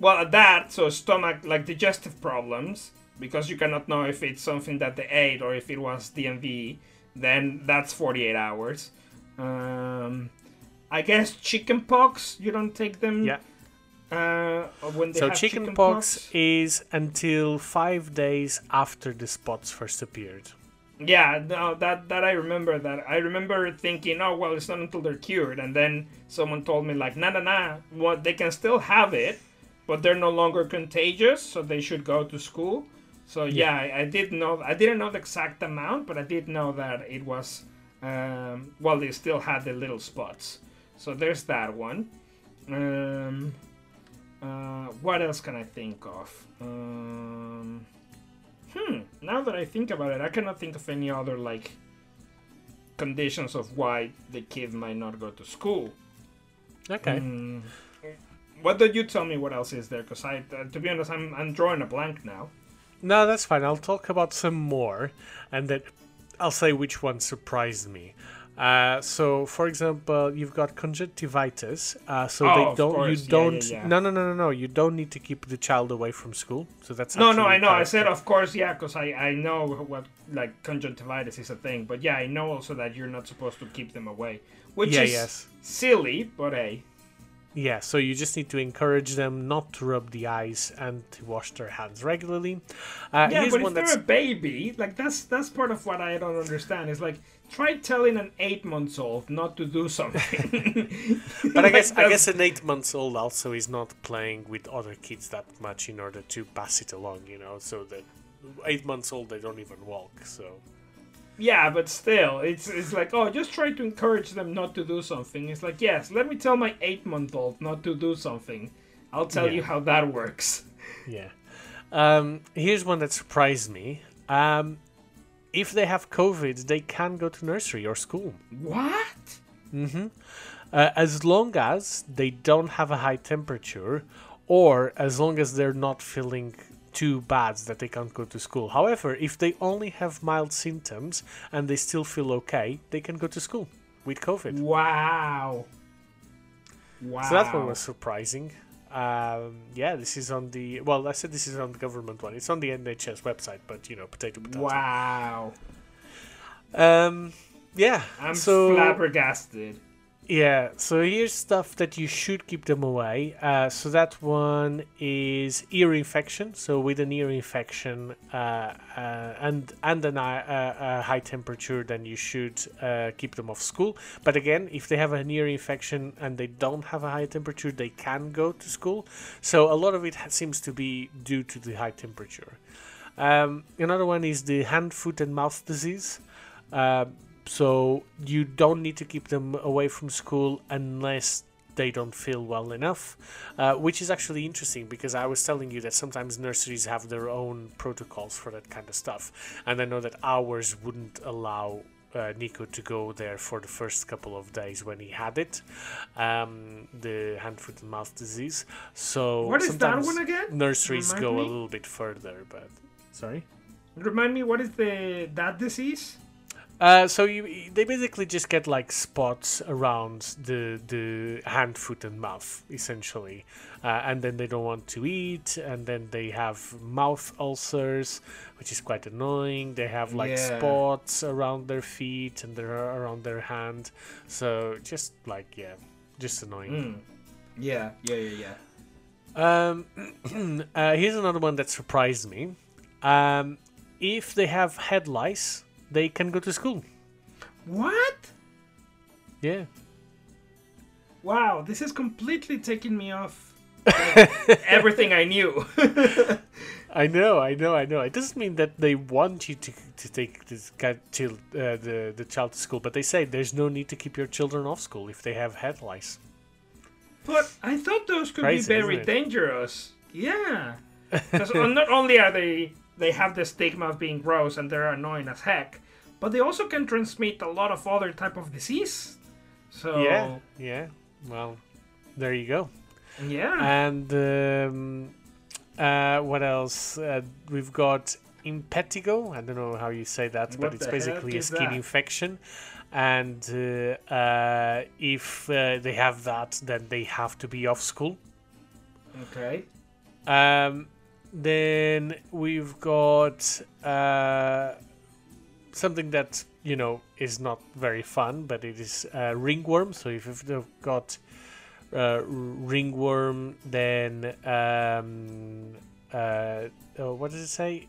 Speaker 1: well, that so stomach like digestive problems because you cannot know if it's something that they ate or if it was D&V. Then that's forty-eight hours. Um, I guess chicken pox. You don't take them.
Speaker 2: Yeah.
Speaker 1: Uh, when they
Speaker 2: So
Speaker 1: have
Speaker 2: chicken pox is until five days after the spots first appeared.
Speaker 1: Yeah, no, that that I remember. That I remember thinking, oh well, it's not until they're cured, and then someone told me like, nah, nah, nah. What they can still have it, but they're no longer contagious, so they should go to school. So yeah, I, I did know. I didn't know the exact amount, but I did know that it was. Um, well, they still had the little spots. So there's that one. Um, uh, what else can I think of? Um, Hmm. Now that I think about it, I cannot think of any other like conditions of why the kid might not go to school.
Speaker 2: Okay.
Speaker 1: Hmm. What did you tell me? What else is there? Because I, uh, to be honest, I'm I'm drawing a blank now.
Speaker 2: No, that's fine. I'll talk about some more, and then I'll say which one surprised me. Uh, so, for example, you've got conjunctivitis. Uh, so
Speaker 1: Oh,
Speaker 2: they don't. You
Speaker 1: Yeah, yeah,
Speaker 2: don't.
Speaker 1: yeah.
Speaker 2: No, no, no, no, no. You don't need to keep the child away from school. So that's
Speaker 1: No, no, I know. I said, of course, yeah, because I I know what like conjunctivitis is a thing. But yeah, I know also that you're not supposed to keep them away, which
Speaker 2: Yeah,
Speaker 1: is
Speaker 2: yes.
Speaker 1: silly. But hey,
Speaker 2: Yeah, so you just need to encourage them not to rub the eyes and to wash their hands regularly. Uh,
Speaker 1: yeah, but
Speaker 2: one
Speaker 1: if they're
Speaker 2: that's
Speaker 1: a baby, like that's that's part of what I don't understand. Is like try telling an eight months old not to do something.
Speaker 2: But I guess I guess an eight months old also is not playing with other kids that much in order to pass it along, you know. So that eight months old they don't even walk. So
Speaker 1: Yeah, but still, it's it's like oh, just try to encourage them not to do something. It's like yes, let me tell my eight month old not to do something. I'll tell
Speaker 2: Yeah.
Speaker 1: you how that works.
Speaker 2: yeah. Um, here's one that surprised me. Um, if they have COVID, they can go to nursery or school.
Speaker 1: What?
Speaker 2: hmm Uh, as long as they don't have a high temperature, or as long as they're not feeling too bad that they can't go to school. However, if they only have mild symptoms and they still feel okay, they can go to school with COVID.
Speaker 1: Wow. Wow.
Speaker 2: So that one was surprising. Um, yeah, this is on the well. I said this is on the government one. It's on the NHS website, but you know, potato potato.
Speaker 1: Wow.
Speaker 2: Um, yeah.
Speaker 1: I'm
Speaker 2: so
Speaker 1: flabbergasted.
Speaker 2: Yeah, so here's stuff that you should keep them away. Uh, so that one is ear infection. So with an ear infection uh, uh, and and an, uh, a high temperature, then you should uh, keep them off school. But again, if they have an ear infection and they don't have a high temperature, they can go to school. So a lot of it seems to be due to the high temperature. Um, another one is the hand, foot, and mouth disease. Uh, so you don't need to keep them away from school unless they don't feel well enough, uh, which is actually interesting because I was telling you that sometimes nurseries have their own protocols for that kind of stuff, and I know that ours wouldn't allow uh, Nico to go there for the first couple of days when he had it, um, the hand, foot, and mouth disease. So
Speaker 1: What is that one again?
Speaker 2: Nurseries
Speaker 1: Remind
Speaker 2: go
Speaker 1: me?
Speaker 2: a little bit further, but sorry.
Speaker 1: Remind me, what is the that disease?
Speaker 2: Uh, so you they basically just get like spots around the the hand, foot, and mouth essentially, uh, and then they don't want to eat, and then they have mouth ulcers, which is quite annoying. They have like
Speaker 1: Yeah.
Speaker 2: spots around their feet and their around their hand, so just like yeah, just annoying.
Speaker 1: Mm. Yeah, yeah, yeah, yeah.
Speaker 2: Um, uh, here's another one that surprised me. Um, if they have head lice, they can go to school.
Speaker 1: What?
Speaker 2: Yeah.
Speaker 1: Wow, this is completely taking me off like, everything I knew.
Speaker 2: I know, I know, I know. It doesn't mean that they want you to, to take this guy to uh, the the child to school, but they say there's no need to keep your children off school if they have head lice.
Speaker 1: but I thought those could
Speaker 2: Crazy,
Speaker 1: be very dangerous. Yeah. Because not only are they they have the stigma of being gross and they're annoying as heck, but they also can transmit a lot of other type of disease. So
Speaker 2: Yeah, yeah. Well, there you go.
Speaker 1: yeah.
Speaker 2: And um, uh, what else? Uh, we've got impetigo. I don't know how you say that,
Speaker 1: What
Speaker 2: but it's basically a skin
Speaker 1: that?
Speaker 2: infection. And uh, uh, if uh, they have that, then they have to be off school.
Speaker 1: okay.
Speaker 2: Um, then we've got uh, something that you know is not very fun, but it is uh, ringworm. So if you've got uh, ringworm, then um, uh, oh, what does it say?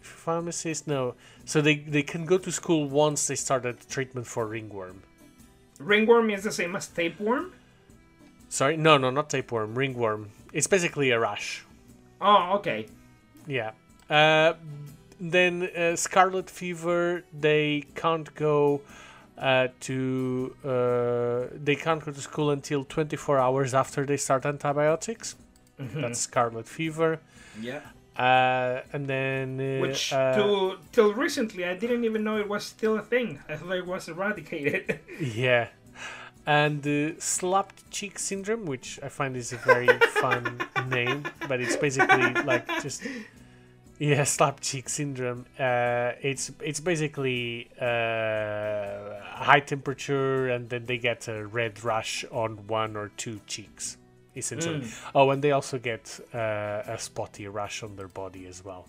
Speaker 2: Pharmacist? No. So they they can go to school once they started treatment for ringworm.
Speaker 1: Ringworm is the same as tapeworm.
Speaker 2: Sorry, no, no, not tapeworm. Ringworm. It's basically a rash.
Speaker 1: Oh, okay.
Speaker 2: Yeah. Uh, then uh, Scarlet Fever, they can't go uh, to uh, they can't go to school until 24 hours after they start antibiotics. That's Scarlet Fever.
Speaker 1: Yeah.
Speaker 2: Uh, and then uh,
Speaker 1: Which
Speaker 2: uh,
Speaker 1: to till recently I didn't even know it was still a thing. I thought it was eradicated.
Speaker 2: yeah. And uh, slapped cheek syndrome, which I find is a very fun name, but it's basically like just yeah, slap cheek syndrome. Uh, it's it's basically uh, high temperature, and then they get a red rash on one or two cheeks, essentially. Oh, and they also get uh, a spotty rash on their body as well.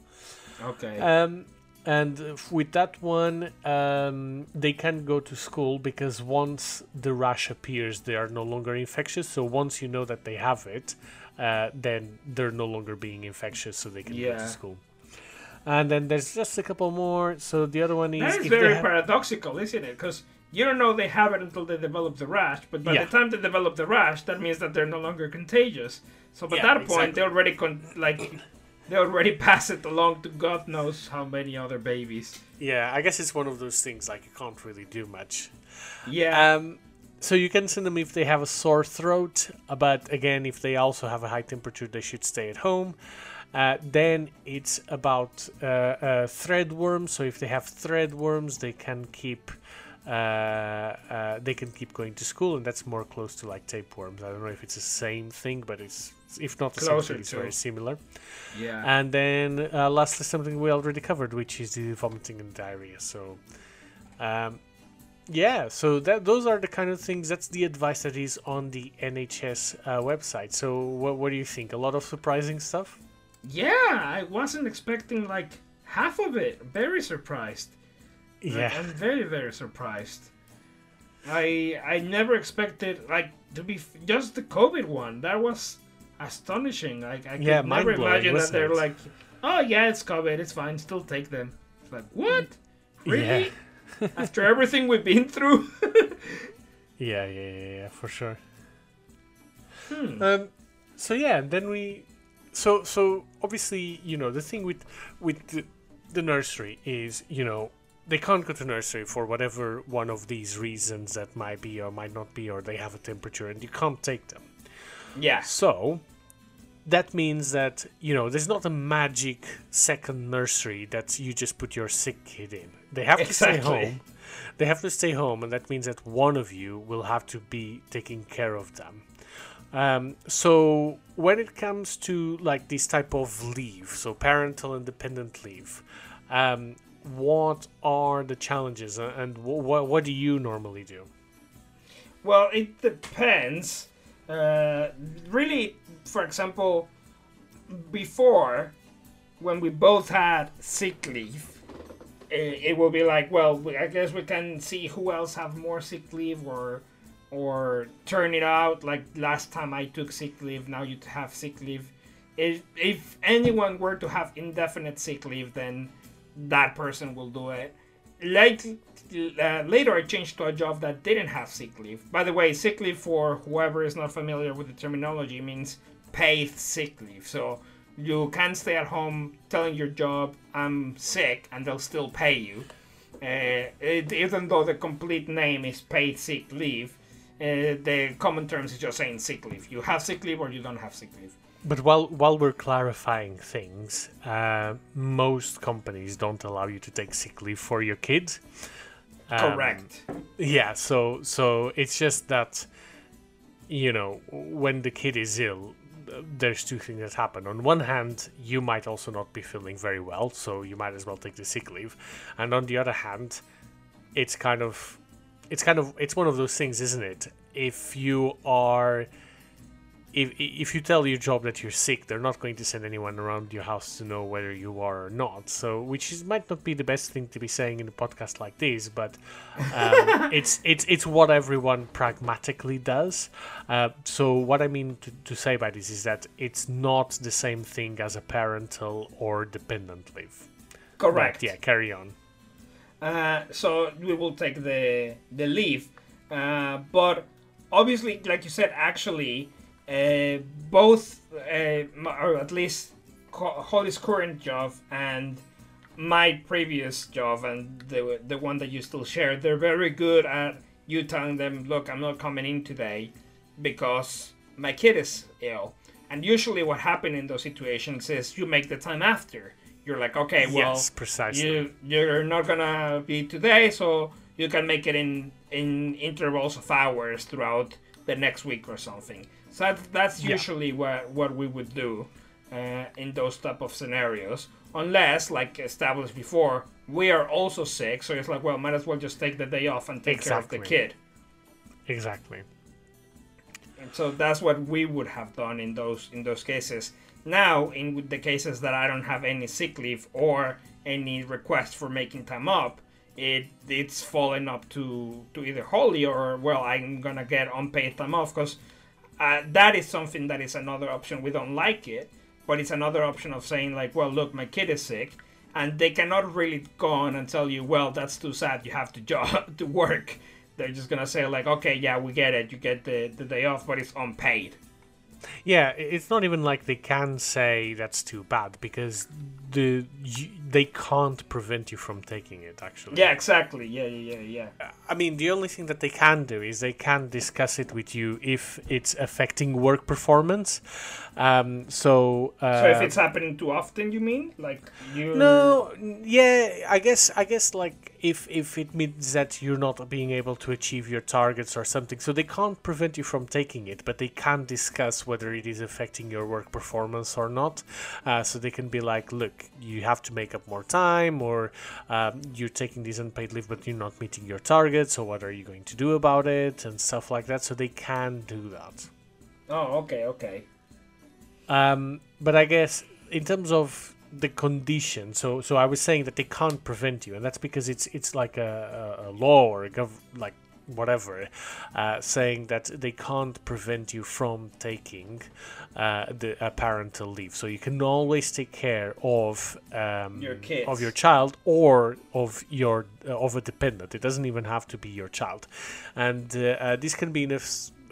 Speaker 1: okay.
Speaker 2: Um, and with that one, um, they can go to school because once the rash appears, they are no longer infectious. So once you know that they have it, uh, then they're no longer being infectious, so they can go to school. And then there's just a couple more. So the other one is
Speaker 1: that is very
Speaker 2: have-
Speaker 1: paradoxical, isn't it? Because you don't know they have it until they develop the rash, but by
Speaker 2: Yeah.
Speaker 1: the time they develop the rash, that means that they're no longer contagious. So by
Speaker 2: Yeah,
Speaker 1: that point,
Speaker 2: exactly.
Speaker 1: they already con- like they already pass it along to God knows how many other babies.
Speaker 2: yeah, I guess it's one of those things like you can't really do much.
Speaker 1: Yeah.
Speaker 2: Um, so you can send them if they have a sore throat, but again, if they also have a high temperature, they should stay at home. Uh, then it's about uh, uh, threadworms. So if they have threadworms, they can keep uh, uh, they can keep going to school, and that's more close to like tapeworms. I don't know if it's the same thing, but it's if not the same thing, it's very similar.
Speaker 1: yeah.
Speaker 2: And then uh, lastly, something we already covered, which is the vomiting and diarrhea. So, um, yeah, so that those are the kind of things. That's the advice that is on the NHS uh, website. So, what, what do you think? A lot of surprising stuff.
Speaker 1: Yeah, I wasn't expecting like half of it. Very surprised. Like,
Speaker 2: Yeah,
Speaker 1: I'm very very surprised. I I never expected like to be f- just the COVID one. That was astonishing. Like I could
Speaker 2: Yeah,
Speaker 1: never imagine that they're
Speaker 2: it?
Speaker 1: like, oh yeah, it's COVID, it's fine, still take them. It's like what? Really? After everything we've been through?
Speaker 2: Yeah, yeah, yeah, yeah, for sure.
Speaker 1: Hmm.
Speaker 2: Um, so yeah, then we, so so obviously you know the thing with with the, the nursery is you know they can't go to nursery for whatever one of these reasons that might be or might not be, or they have a temperature and you can't take them.
Speaker 1: Yes.
Speaker 2: So that means that you know there's not a magic second nursery that you just put your sick kid in. They have to stay
Speaker 1: Exactly.
Speaker 2: home. They have to stay home, and that means that one of you will have to be taking care of them. Um, so when it comes to like this type of leave, so parental independent leave, um, what are the challenges, uh, and wh- wh- what do you normally do?
Speaker 1: Well, it depends. Uh, really, for example, before when we both had sick leave, it, it will be like, well, we- I guess we can see who else have more sick leave, or or turn it out. Like last time I took sick leave, now you have sick leave. If if anyone were to have indefinite sick leave, then that person will do it. Late, uh, later, I changed to a job that didn't have sick leave. By the way, sick leave for whoever is not familiar with the terminology means paid sick leave. So you can stay at home telling your job I'm sick, and they'll still pay you. Uh, it, even though the complete name is paid sick leave, uh, the common terms is just saying sick leave. You have sick leave or you don't have sick leave.
Speaker 2: But while while we're clarifying things, uh, most companies don't allow you to take sick leave for your kids. Um,
Speaker 1: Correct.
Speaker 2: Yeah, so so it's just that you know when the kid is ill, there's two things that happen. On one hand, you might also not be feeling very well, so you might as well take the sick leave, and on the other hand, it's kind of it's kind of it's one of those things, isn't it? If you are if if you tell your job that you're sick, they're not going to send anyone around your house to know whether you are or not. So, which is, might not be the best thing to be saying in a podcast like this, but um, it's it's it's what everyone pragmatically does. Uh, so, what I mean to, to say by this is that it's not the same thing as a parental or dependent leave.
Speaker 1: Correct.
Speaker 2: But yeah, carry on.
Speaker 1: Uh, so we will take the the leave, uh, but obviously, like you said, actually, uh, both uh, or at least Holly's current job and my previous job and the the one that you still share, they're very good at you telling them, look, I'm not coming in today because my kid is ill. And usually, what happens in those situations is you make the time after. You're like, okay, well,
Speaker 2: yes, precisely.
Speaker 1: you you're not gonna be today, so you can make it in in intervals of hours throughout the next week or something. So that, that's
Speaker 2: Yeah.
Speaker 1: usually what what we would do uh, in those type of scenarios, unless, like established before, we are also sick. So it's like, well, might as well just take the day off and take care of the kid.
Speaker 2: exactly.
Speaker 1: And so that's what we would have done in those in those cases. Now, in the cases that I don't have any sick leave or any request for making time up, it it's fallen up to to either Holly or well, I'm gonna get unpaid time off because uh, that is something that is another option. We don't like it, but it's another option of saying like, well, look, my kid is sick, and they cannot really go on and tell you, well, that's too sad. You have to job to work. They're just gonna say like, okay, yeah, we get it. You get the, the day off, but it's unpaid.
Speaker 2: Yeah, it's not even like they can say that's too bad because the you, they can't prevent you from taking it. Actually,
Speaker 1: Yeah, exactly. Yeah, yeah, yeah, yeah.
Speaker 2: I mean, the only thing that they can do is they can discuss it with you if it's affecting work performance. Um, so, uh,
Speaker 1: So if it's happening too often, you mean like you?
Speaker 2: no, yeah, I guess I guess like if if it means that you're not being able to achieve your targets or something, so they can't prevent you from taking it, but they can discuss whether it is affecting your work performance or not. Uh, so they can be like, look, you have to make up more time, or um, you're taking this unpaid leave, but you're not meeting your targets. So what are you going to do about it and stuff like that? So they can do that.
Speaker 1: Oh, okay, okay.
Speaker 2: Um, but I guess in terms of the condition, so so I was saying that they can't prevent you, and that's because it's it's like a, a, a law or a gov- like whatever, uh, saying that they can't prevent you from taking uh, the uh, parental leave. So you can always take care of um,
Speaker 1: Your kids.
Speaker 2: of your child or of your uh, of a dependent. It doesn't even have to be your child, and uh, uh, this can be in a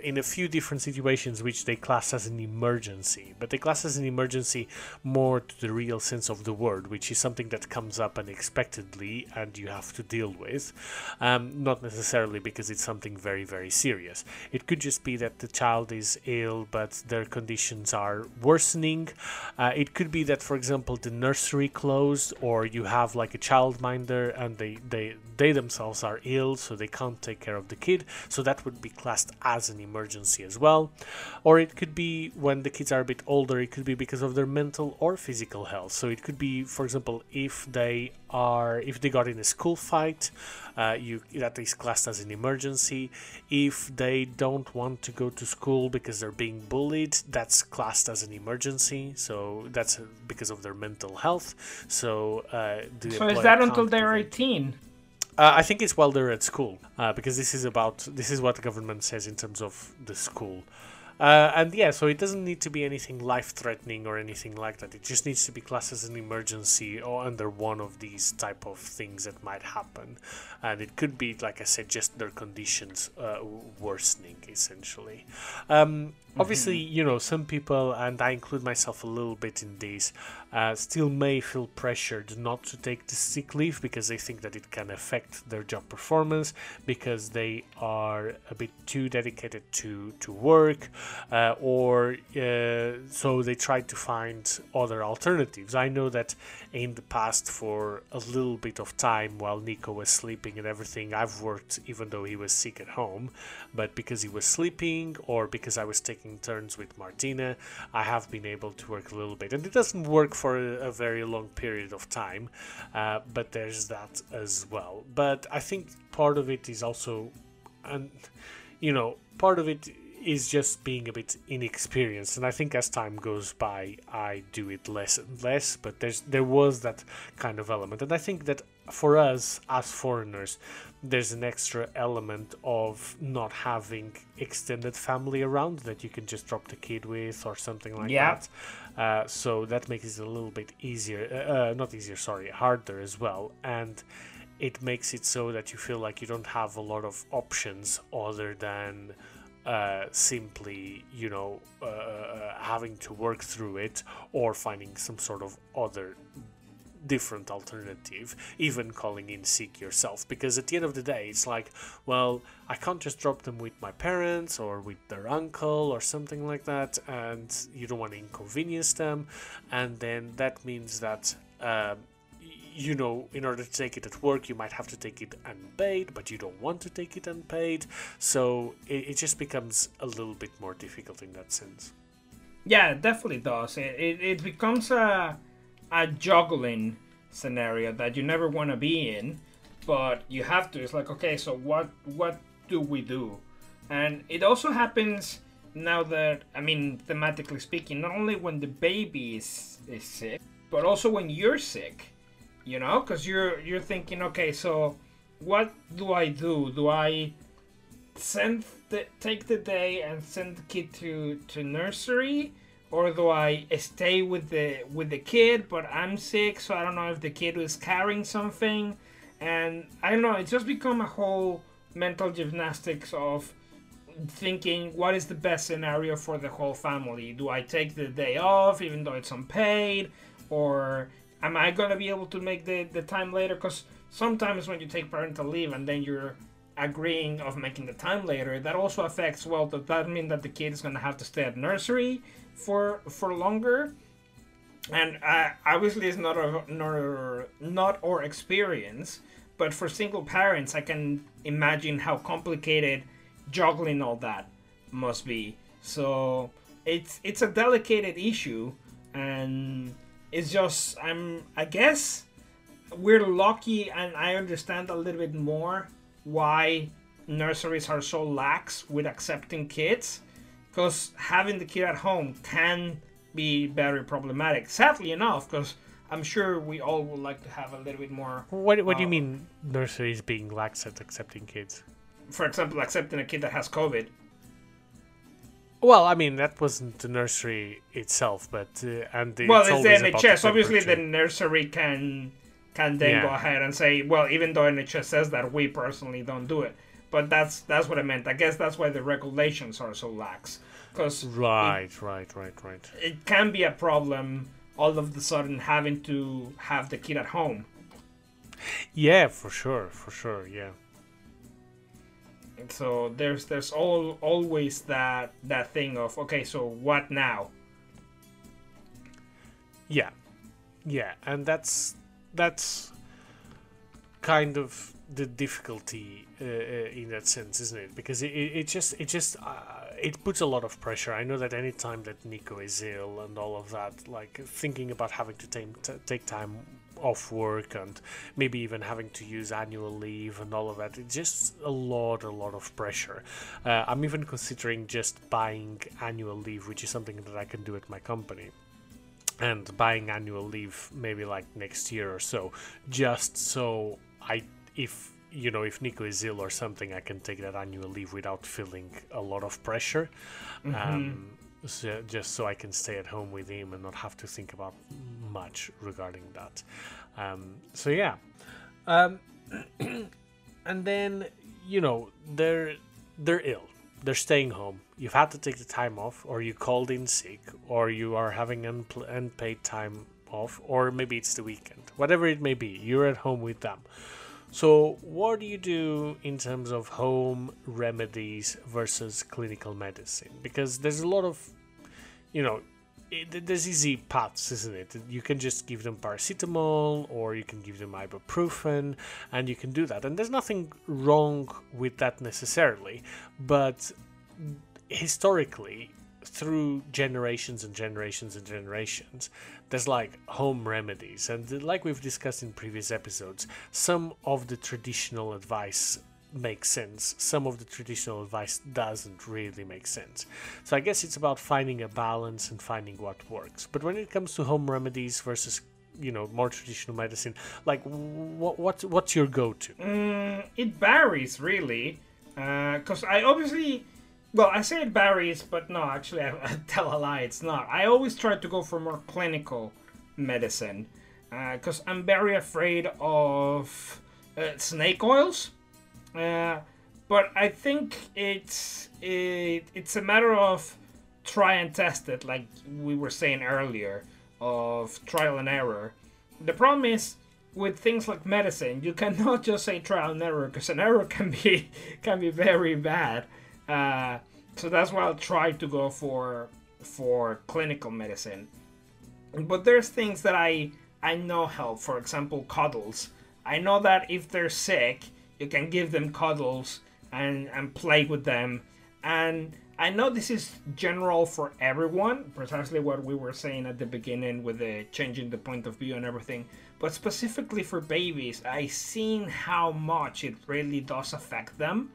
Speaker 2: in a few different situations which they class as an emergency but they class as an emergency more to the real sense of the word which is something that comes up unexpectedly and you have to deal with um, not necessarily because it's something very very serious. It could just be that the child is ill but their conditions are worsening. Uh, it could be that for example the nursery closed or you have like a childminder and they they they themselves are ill so they can't take care of the kid so that would be classed as an emergency as well. Or it could be when the kids are a bit older it could be because of their mental or physical health. So it could be for example if they are if they got in a school fight uh, you that is classed as an emergency. If they don't want to go to school because they're being bullied that's classed as an emergency. So that's uh, because of their mental health. So uh,
Speaker 1: So is that until they're 18?
Speaker 2: Uh, I think it's while they're at school, uh, because this is about this is what the government says in terms of the school. Uh, and yeah, so it doesn't need to be anything life-threatening or anything like that. It just needs to be classed as an emergency or under one of these type of things that might happen. And it could be, like I said, just their conditions uh, worsening, essentially. Um, obviously, you know, some people, and I include myself a little bit in this, uh, still may feel pressured not to take the sick leave because they think that it can affect their job performance because they are a bit too dedicated to to work uh, or uh, so they try to find other alternatives. I know that in the past for a little bit of time while nico was sleeping and everything i've worked even though he was sick at home but because he was sleeping or because i was taking turns with martina i have been able to work a little bit. And it doesn't work for a, a very long period of time uh, but there's that as well. But i think part of it is also and you know part of it is just being a bit inexperienced. And i think as time goes by i do it less and less but there's there was that kind of element. And i think that for us as foreigners there's an extra element of not having extended family around that you can just drop the kid with or something like
Speaker 1: Yeah.
Speaker 2: that uh, so that makes it a little bit easier uh, uh, not easier sorry harder as well and it makes it so that you feel like you don't have a lot of options other than uh, simply, you know, uh, uh, having to work through it or finding some sort of other different alternative, even calling in sick yourself. Because at the end of the day, it's like, well, I can't just drop them with my parents or with their uncle or something like that, and you don't want to inconvenience them, and then that means that. Um, you know, in order to take it at work, you might have to take it unpaid, but you don't want to take it unpaid. So it, it just becomes a little bit more difficult in that sense.
Speaker 1: Yeah, it definitely does. It, it, it becomes a, a juggling scenario that you never want to be in, but you have to. It's like, okay, so what what do we do? And it also happens now that, I mean, thematically speaking, not only when the baby is, is sick, but also when you're sick you know because you're you're thinking okay so what do i do do i send the take the day and send the kid to to nursery or do i stay with the with the kid but i'm sick so i don't know if the kid is carrying something and i don't know it's just become a whole mental gymnastics of thinking what is the best scenario for the whole family do i take the day off even though it's unpaid or am I gonna be able to make the, the time later? Because sometimes when you take parental leave and then you're agreeing of making the time later, that also affects. Well, does that mean that the kid is gonna have to stay at nursery for for longer? And uh, obviously, it's not a not a, not our experience, but for single parents, I can imagine how complicated juggling all that must be. So it's it's a delicate issue, and it's just I'm I guess we're lucky and I understand a little bit more why nurseries are so lax with accepting kids because having the kid at home can be very problematic sadly enough because I'm sure we all would like to have a little bit more
Speaker 2: What, what do you
Speaker 1: Uh,
Speaker 2: mean nurseries being lax at accepting kids?
Speaker 1: for example, accepting a kid that has COVID.
Speaker 2: Well, I mean that wasn't the nursery itself, but uh, and the,
Speaker 1: well, it's the
Speaker 2: always about
Speaker 1: NHS. Obviously, the nursery can can then go ahead and say, well, even though NHS says that, we personally don't do it. But that's that's what I meant. I guess that's why the regulations are so lax, because
Speaker 2: Right, right, right, right.
Speaker 1: it can be a problem all of a sudden having to have the kid at home.
Speaker 2: Yeah, for sure, for sure. Yeah.
Speaker 1: And so there's there's all always that that thing of okay, so what now?
Speaker 2: Yeah, yeah, and that's that's kind of the difficulty uh, uh, in that sense, isn't it? Because it, it, just it just uh, it puts a lot of pressure. I know that any time that Nico is ill and all of that, like thinking about having to take t- take time off work and maybe even having to use annual leave and all of that, it's just a lot, a lot of pressure. Uh, I'm even considering just buying annual leave, which is something that I can do at my company and buying annual leave maybe like next year or so just so i if you know if nico is ill or something i can take that annual leave without feeling a lot of pressure. Um, so just so i can stay at home with him and not have to think about much regarding that. Um, so yeah. Um, and then you know they're they're ill. They're staying home. You've had to take the time off or you called in sick or you are having unpl- unpaid time off or maybe it's the weekend. Whatever it may be you're at home with them so what do you do in terms of home remedies versus clinical medicine because there's a lot of you know it, there's easy paths, isn't it? You can just give them paracetamol or you can give them ibuprofen and you can do that. And there's nothing wrong with that necessarily, but historically, through generations and generations and generations, there's like home remedies. And like we've discussed in previous episodes, some of the traditional advice makes sense. Some of the traditional advice doesn't really make sense. So I guess it's about finding a balance and finding what works. But when it comes to home remedies versus you know more traditional medicine, like what what what's your go-to?
Speaker 1: Mm, it varies really, because I obviously, well, I say it varies, but no, actually, I, I tell a lie. It's not. I always try to go for more clinical medicine, because I'm very afraid of uh, snake oils. Uh, but I think it's it, it's a matter of try and test it, like we were saying earlier, of trial and error. The problem is with things like medicine, you cannot just say trial and error because an error can be can be very bad. Uh, so that's why I'll try to go for for clinical medicine. But there's things that I I know help. For example, cuddles. I know that if they're sick, you can give them cuddles and and play with them. And I know this is general for everyone, precisely what we were saying at the beginning with the changing the point of view and everything. But specifically for babies, I seen how much it really does affect them.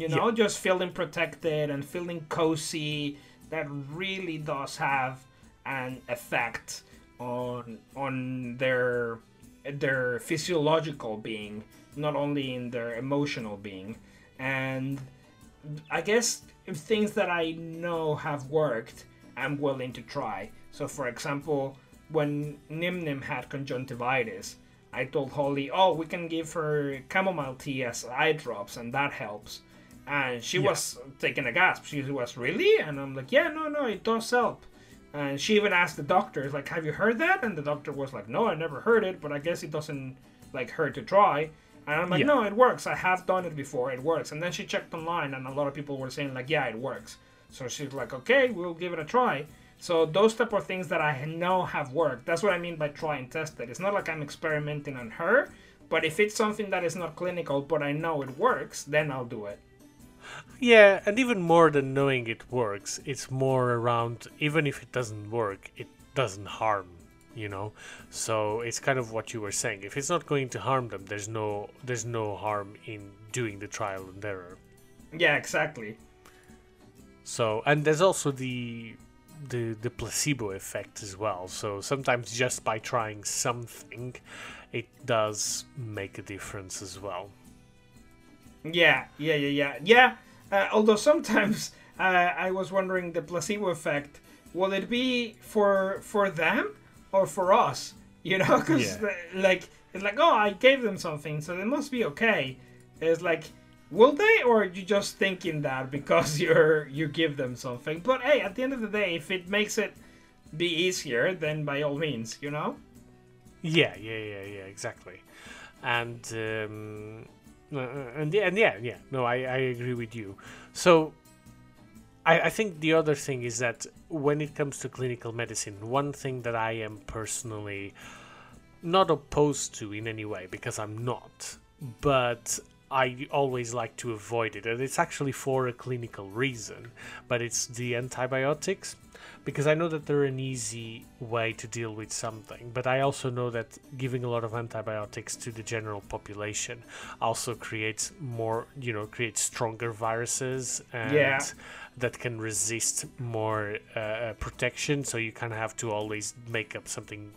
Speaker 1: You know, just feeling protected and feeling cozy. That really does have an effect on on their their physiological being, not only in their emotional being. And I guess if things that I know have worked, I'm willing to try. So, for example, when Nim Nim had conjunctivitis, I told Holly, "Oh, we can give her chamomile tea as eye drops, and that helps." And she
Speaker 2: Yeah.
Speaker 1: was taking a gasp. She was really, and I'm like, "Yeah, no, no, it does help." And she even asked the doctor, like, "Have you heard that?" And the doctor was like, "No, I never heard it, but I guess it doesn't like hurt to try." And I'm like,
Speaker 2: Yeah.
Speaker 1: "No, it works. I have done it before. It works." And then she checked online, and a lot of people were saying like, "Yeah, it works." So she's like, "Okay, we'll give it a try." So those type of things that I know have worked. That's what I mean by try and test it. It's not like I'm experimenting on her, but if it's something that is not clinical, but I know it works, then I'll do it.
Speaker 2: Yeah, and even more than knowing it works, it's more around even if it doesn't work, it doesn't harm, you know. So it's kind of what you were saying. If it's not going to harm them, there's no there's no harm in doing the trial and error.
Speaker 1: Yeah, exactly.
Speaker 2: So and there's also the the the placebo effect as well. So sometimes just by trying something, it does make a difference as well.
Speaker 1: Yeah, yeah, yeah, yeah, yeah. Uh, although sometimes uh, I was wondering the placebo effect. Will it be for for them or for us? You know, because
Speaker 2: Yeah.
Speaker 1: like it's like oh I gave them something, so they must be okay. It's like will they or are you just thinking that because you're you give them something? But hey, at the end of the day, if it makes it be easier, then by all means, you know.
Speaker 2: Yeah, yeah, yeah, yeah, exactly. And um, Uh, uh, and yeah, and yeah, yeah. No, I, I agree with you. So I, I think the other thing is that when it comes to clinical medicine, one thing that I am personally not opposed to in any way because I'm not, but I always like to avoid it, and it's actually for a clinical reason. But it's the antibiotics because I know that they're an easy way to deal with something, but I also know that giving a lot of antibiotics to the general population also creates more, you know, creates stronger viruses and
Speaker 1: Yeah.
Speaker 2: that can resist more uh, protection. So you kind of have to always make up something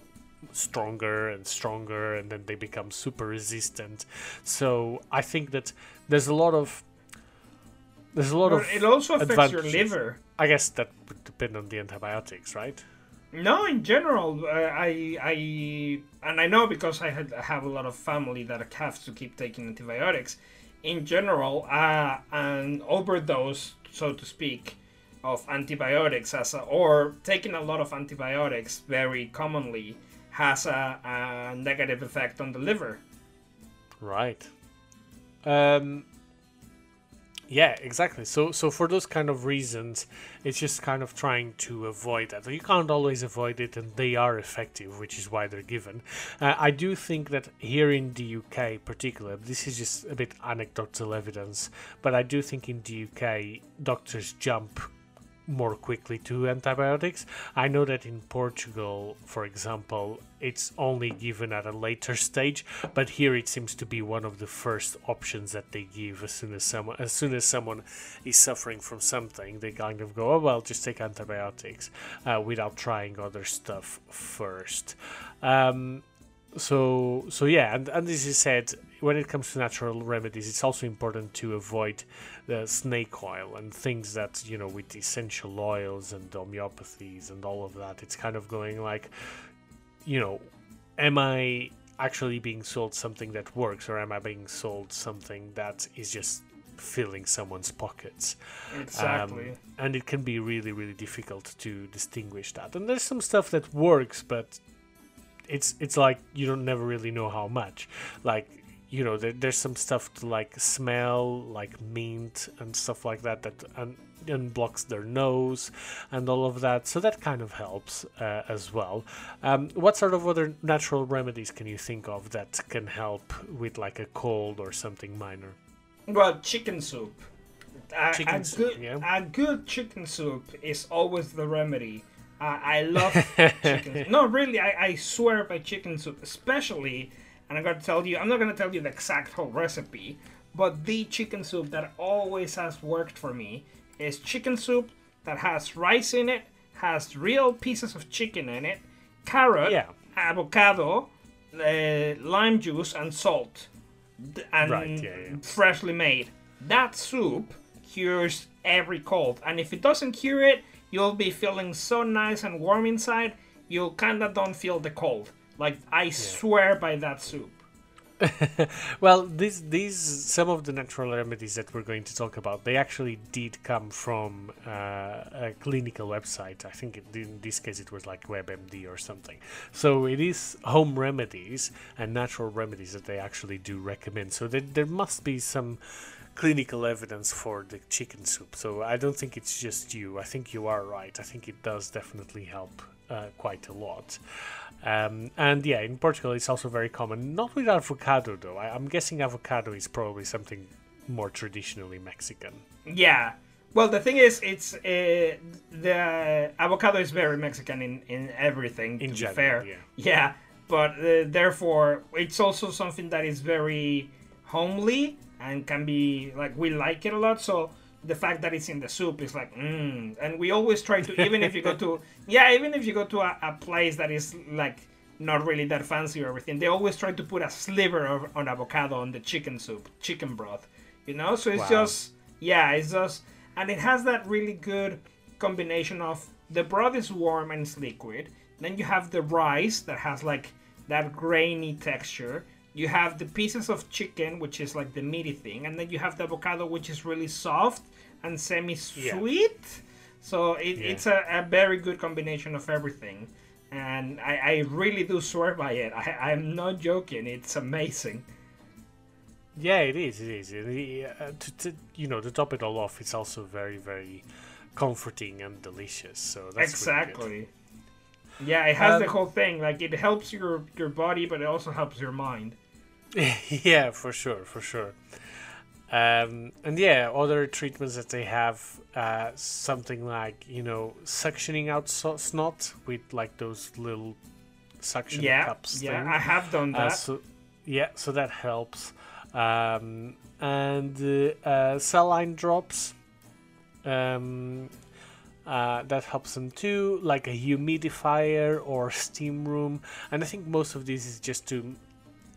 Speaker 2: stronger and stronger, and then they become super resistant. So I think that there's a lot of there's a lot
Speaker 1: But
Speaker 2: of
Speaker 1: it also affects your liver.
Speaker 2: I guess that would depend on the antibiotics, right?
Speaker 1: No, in general, uh, I I and I know because I had have a lot of family that have to keep taking antibiotics. In general, uh, an overdose, so to speak, of antibiotics as a, or taking a lot of antibiotics very commonly has a, a negative effect on the liver.
Speaker 2: Right. Um, yeah, exactly. So, so for those kind of reasons, it's just kind of trying to avoid that. You can't always avoid it, and they are effective, which is why they're given. Uh, I do think that here in the UK, particular, this is just a bit anecdotal evidence, but I do think in the UK, doctors jump more quickly to antibiotics. I know that in Portugal, for example, it's only given at a later stage, but here it seems to be one of the first options that they give as soon as someone as soon as someone is suffering from something, they kind of go, oh well, just take antibiotics uh, without trying other stuff first. Um, so so yeah and, and this is said when it comes to natural remedies it's also important to avoid the snake oil and things that you know with essential oils and homeopathies and all of that. It's kind of going like you know am i actually being sold something that works or am i being sold something that is just filling someone's pockets?
Speaker 1: Exactly.
Speaker 2: um, and it can be really really difficult to distinguish that. And there's some stuff that works but it's it's like you don't never really know how much like you know there, there's some stuff to like smell like mint and stuff like that that un- unblocks their nose and all of that so that kind of helps uh, as well um, what sort of other natural remedies can you think of that can help with like a cold or something minor
Speaker 1: Well, chicken soup.
Speaker 2: Chicken
Speaker 1: a
Speaker 2: soup,
Speaker 1: good,
Speaker 2: yeah.
Speaker 1: A good chicken soup is always the remedy. Uh, I love chicken. No, really, I, I swear by chicken soup, especially. And I'm gonna tell you, I'm not gonna tell you the exact whole recipe, but the chicken soup that always has worked for me is chicken soup that has rice in it, has real pieces of chicken in it, carrot,
Speaker 2: Yeah.
Speaker 1: avocado, uh, lime juice, and salt, and
Speaker 2: Right, yeah, yeah.
Speaker 1: freshly made. That soup cures every cold, and if it doesn't cure it, you'll be feeling so nice and warm inside. You kinda don't feel the cold. Like I swear by that soup.
Speaker 2: well, these these some of the natural remedies that we're going to talk about, they actually did come from uh, a clinical website. I think it, in this case it was like WebMD or something. So it is home remedies and natural remedies that they actually do recommend. So there, there must be some clinical evidence for the chicken soup. So I don't think it's just you. I think you are right. I think it does definitely help uh, quite a lot. Um, and yeah, in Portugal, it's also very common. Not with avocado, though. I, I'm guessing avocado is probably something more traditionally Mexican.
Speaker 1: Yeah. Well, the thing is, it's uh, the avocado is very Mexican in in everything.
Speaker 2: In
Speaker 1: to
Speaker 2: general,
Speaker 1: be fair,
Speaker 2: yeah.
Speaker 1: yeah. But uh, therefore, it's also something that is very homely and can be like we like it a lot. So the fact that it's in the soup is like, mm. and we always try to even if you go to yeah, even if you go to a, a place that is like not really that fancy or everything, they always try to put a sliver of on avocado on the chicken soup, chicken broth, You know, so it's
Speaker 2: Wow.
Speaker 1: just yeah, it's just and it has that really good combination of the broth is warm and it's liquid. Then you have the rice that has like that grainy texture. You have the pieces of chicken, which is like the meaty thing, and then you have the avocado, which is really soft and semi-sweet. So it,
Speaker 2: Yeah.
Speaker 1: it's a, a very good combination of everything, and I, I really do swear by it. I, I'm not joking. It's amazing.
Speaker 2: Yeah, it is. It is. And the, uh, to, to you know to top it all off, it's also very very comforting and delicious. So that's really good.
Speaker 1: exactly. Yeah, it has the
Speaker 2: Um,
Speaker 1: whole thing. Like it helps your your body, but it also helps your mind.
Speaker 2: yeah, for sure, for sure. Um, and yeah, other treatments that they have, uh, something like you know suctioning out so- snot with like those little suction
Speaker 1: Yeah,
Speaker 2: cups.
Speaker 1: yeah,
Speaker 2: thing.
Speaker 1: I have done
Speaker 2: Uh,
Speaker 1: that.
Speaker 2: so yeah, so that helps. Um, and uh, uh, saline drops. Um, uh, that helps them too, like a humidifier or steam room. And I think most of these is just to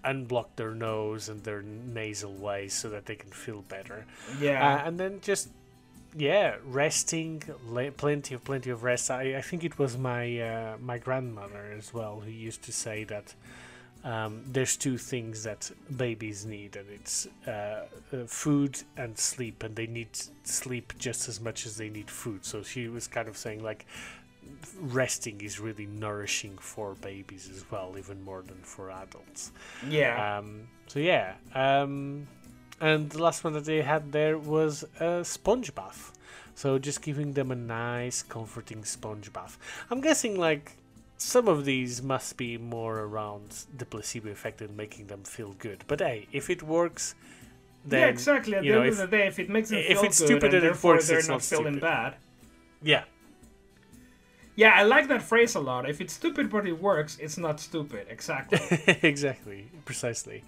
Speaker 2: unblock their nose and their nasal ways so that they can feel better.
Speaker 1: yeah,
Speaker 2: Uh, and then just yeah, resting, la- plenty of plenty of rest. I, I think it was my uh, my grandmother as well who used to say that um, there's two things that babies need, and it's uh, uh, food and sleep, and they need sleep just as much as they need food. So she was kind of saying like resting is really nourishing for babies as well, even more than for adults.
Speaker 1: yeah.
Speaker 2: Um, so yeah, um, and the last one that they had there was a sponge bath. So just giving them a nice, comforting sponge bath. I'm guessing like some of these must be more around the placebo effect and making them feel good. But hey, if it works, then
Speaker 1: yeah, exactly. At the
Speaker 2: know,
Speaker 1: end
Speaker 2: if-
Speaker 1: of the day, if it makes them
Speaker 2: if
Speaker 1: feel
Speaker 2: it's
Speaker 1: good
Speaker 2: stupid
Speaker 1: and
Speaker 2: it works,
Speaker 1: they're not
Speaker 2: not
Speaker 1: feeling
Speaker 2: stupid.
Speaker 1: bad.
Speaker 2: yeah,
Speaker 1: Yeah, I like that phrase a lot. If it's stupid but it works, it's not stupid. Exactly.
Speaker 2: exactly, precisely.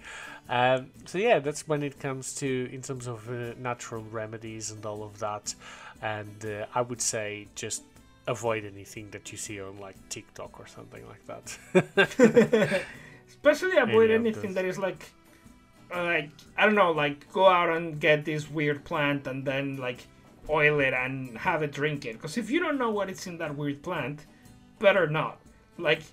Speaker 2: Um, so yeah, that's when it comes to in terms of uh, natural remedies and all of that. And uh, I would say just avoid anything that you see on like TikTok or something like that.
Speaker 1: Especially avoid
Speaker 2: Any
Speaker 1: anything that is like, like I don't know, like go out and get this weird plant and then like oil it and have it drink it. Because if you don't know what it's in that weird plant, better not. Like,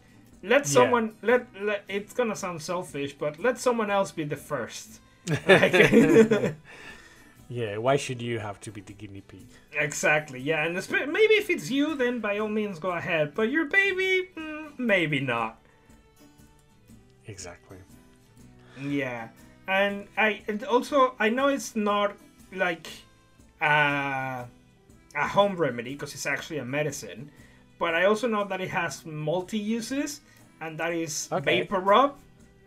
Speaker 1: let someone let, let it's gonna sound selfish, but let someone else be the first. Like-
Speaker 2: yeah, why should you have to be the guinea pig?
Speaker 1: Exactly. Yeah, and maybe if it's you, then by all means go ahead. But your baby, mm, maybe not.
Speaker 2: Exactly.
Speaker 1: Yeah, and I and also I know it's not like uh, a home remedy because it's actually a medicine, but I also know that it has multi uses, and that is
Speaker 2: Okay.
Speaker 1: vapor rub.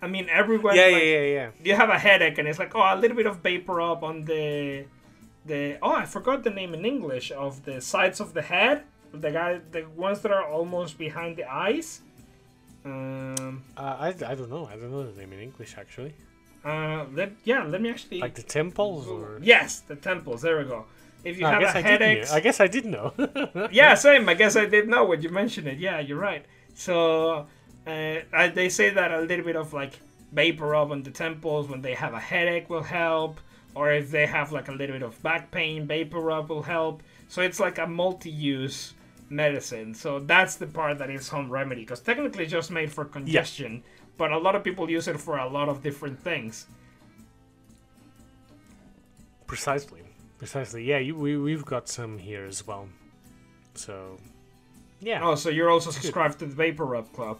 Speaker 1: I mean, everyone.
Speaker 2: Yeah,
Speaker 1: like,
Speaker 2: yeah, yeah, yeah.
Speaker 1: You have a headache, and it's like, oh, a little bit of vapor rub on the the. Oh, I forgot the name in English of the sides of the head. The guy, the ones that are almost behind the eyes. Um.
Speaker 2: Uh, I, I don't know. I don't know the name in English actually.
Speaker 1: Uh. Let yeah. Let me actually.
Speaker 2: Like the temples or.
Speaker 1: Yes, the temples. There we go. If you
Speaker 2: No, I
Speaker 1: have a
Speaker 2: I
Speaker 1: headache.
Speaker 2: I guess I did know.
Speaker 1: yeah, same. I guess I did know when you mentioned it. Yeah, you're right. So uh, I, they say that a little bit of like vapor rub on the temples when they have a headache will help, or if they have like a little bit of back pain, vapor rub will help. So it's like a multi-use medicine. So that's the part that is home remedy because technically just made for congestion, but a lot of people use it for a lot of different things.
Speaker 2: Precisely, precisely. Yeah, you, we we've got some here as well. So, yeah,
Speaker 1: Oh, so you're also subscribed to the vapor rub club.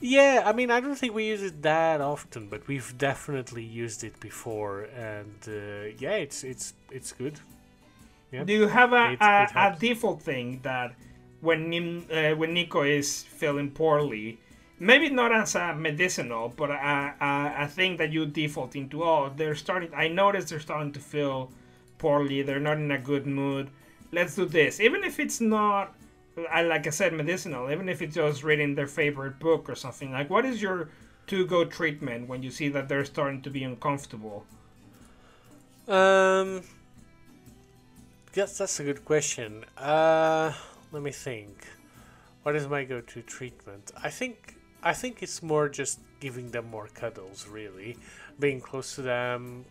Speaker 2: yeah. I mean, I don't think we use it that often, but we've definitely used it before, and uh, yeah, it's it's it's good. Yeah.
Speaker 1: Do you have a,
Speaker 2: It-
Speaker 1: a,
Speaker 2: it
Speaker 1: a default thing that when Nim, uh, when Nico is feeling poorly, maybe not as a medicinal, but a, a, a thing that you default into? Oh, they're starting. I noticed they're starting to feel poorly. They're not in a good mood. Let's do this, even if it's not. Like I said, medicinal. Even if it's just reading their favorite book or something. Like, what is your to-go treatment when you see that they're starting to be uncomfortable?
Speaker 2: Um, yes, that's a good question. Uh, let me think. What is my go-to treatment? I think I think it's more just giving them more cuddles, really, being close to them,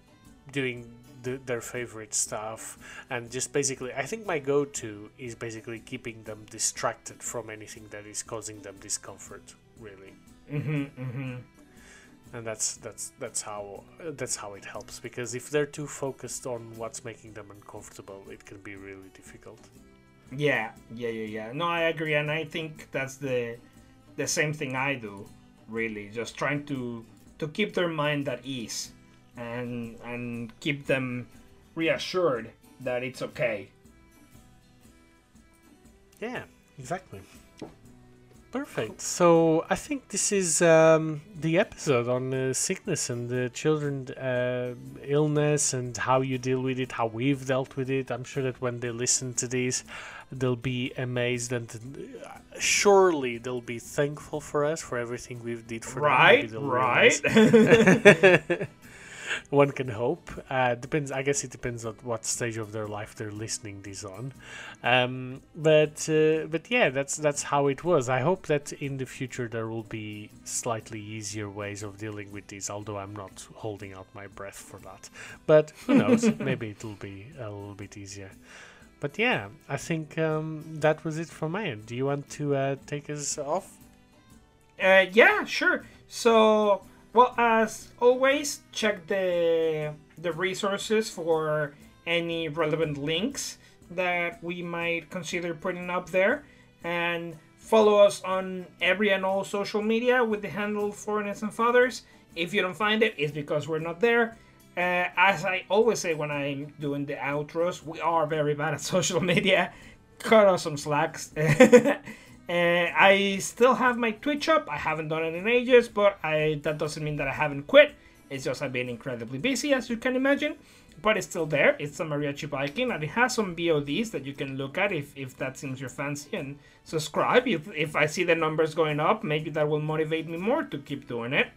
Speaker 2: doing the, their favorite stuff and just basically i think my go-to is basically keeping them distracted from anything that is causing them discomfort really
Speaker 1: Mm-hmm, mm-hmm.
Speaker 2: and that's that's that's how that's how it helps because if they're too focused on what's making them uncomfortable it can be really difficult
Speaker 1: Yeah, yeah, yeah, yeah. No, I agree, and I think that's the the same thing I do. Really, just trying to to keep their mind at ease and and keep them reassured that it's okay.
Speaker 2: Yeah, exactly. Perfect. So I think this is um, the episode on uh, sickness and the children uh, illness and how you deal with it, how we've dealt with it. I'm sure that when they listen to this, they'll be amazed and uh, surely they'll be thankful for us for everything we've did for
Speaker 1: Right,
Speaker 2: them. They'll
Speaker 1: right.
Speaker 2: One can hope. Uh, depends. I guess it depends on what stage of their life they're listening this on. Um, but uh, but yeah, that's that's how it was. I hope that in the future there will be slightly easier ways of dealing with this. Although I'm not holding out my breath for that. But who knows? Maybe it'll be a little bit easier. But yeah, I think um, that was it from my end. Do you want to uh, take us off?
Speaker 1: Uh, yeah, sure. So, well, as always, check the the resources for any relevant links that we might consider putting up there, and follow us on every and all social media with the handle Foreigners and Fathers. If you don't find it, it's because we're not there. Uh, as I always say when I'm doing the outros, we are very bad at social media. Cut us some slacks. Uh, I still have my Twitch up. I haven't done it in ages, but I that doesn't mean that I haven't quit. It's just I've been incredibly busy, as you can imagine. But it's still there. It's a Mariachi Viking, and it has some VODs that you can look at if, if that seems your fancy. And subscribe. If, if I see the numbers going up, maybe that will motivate me more to keep doing it.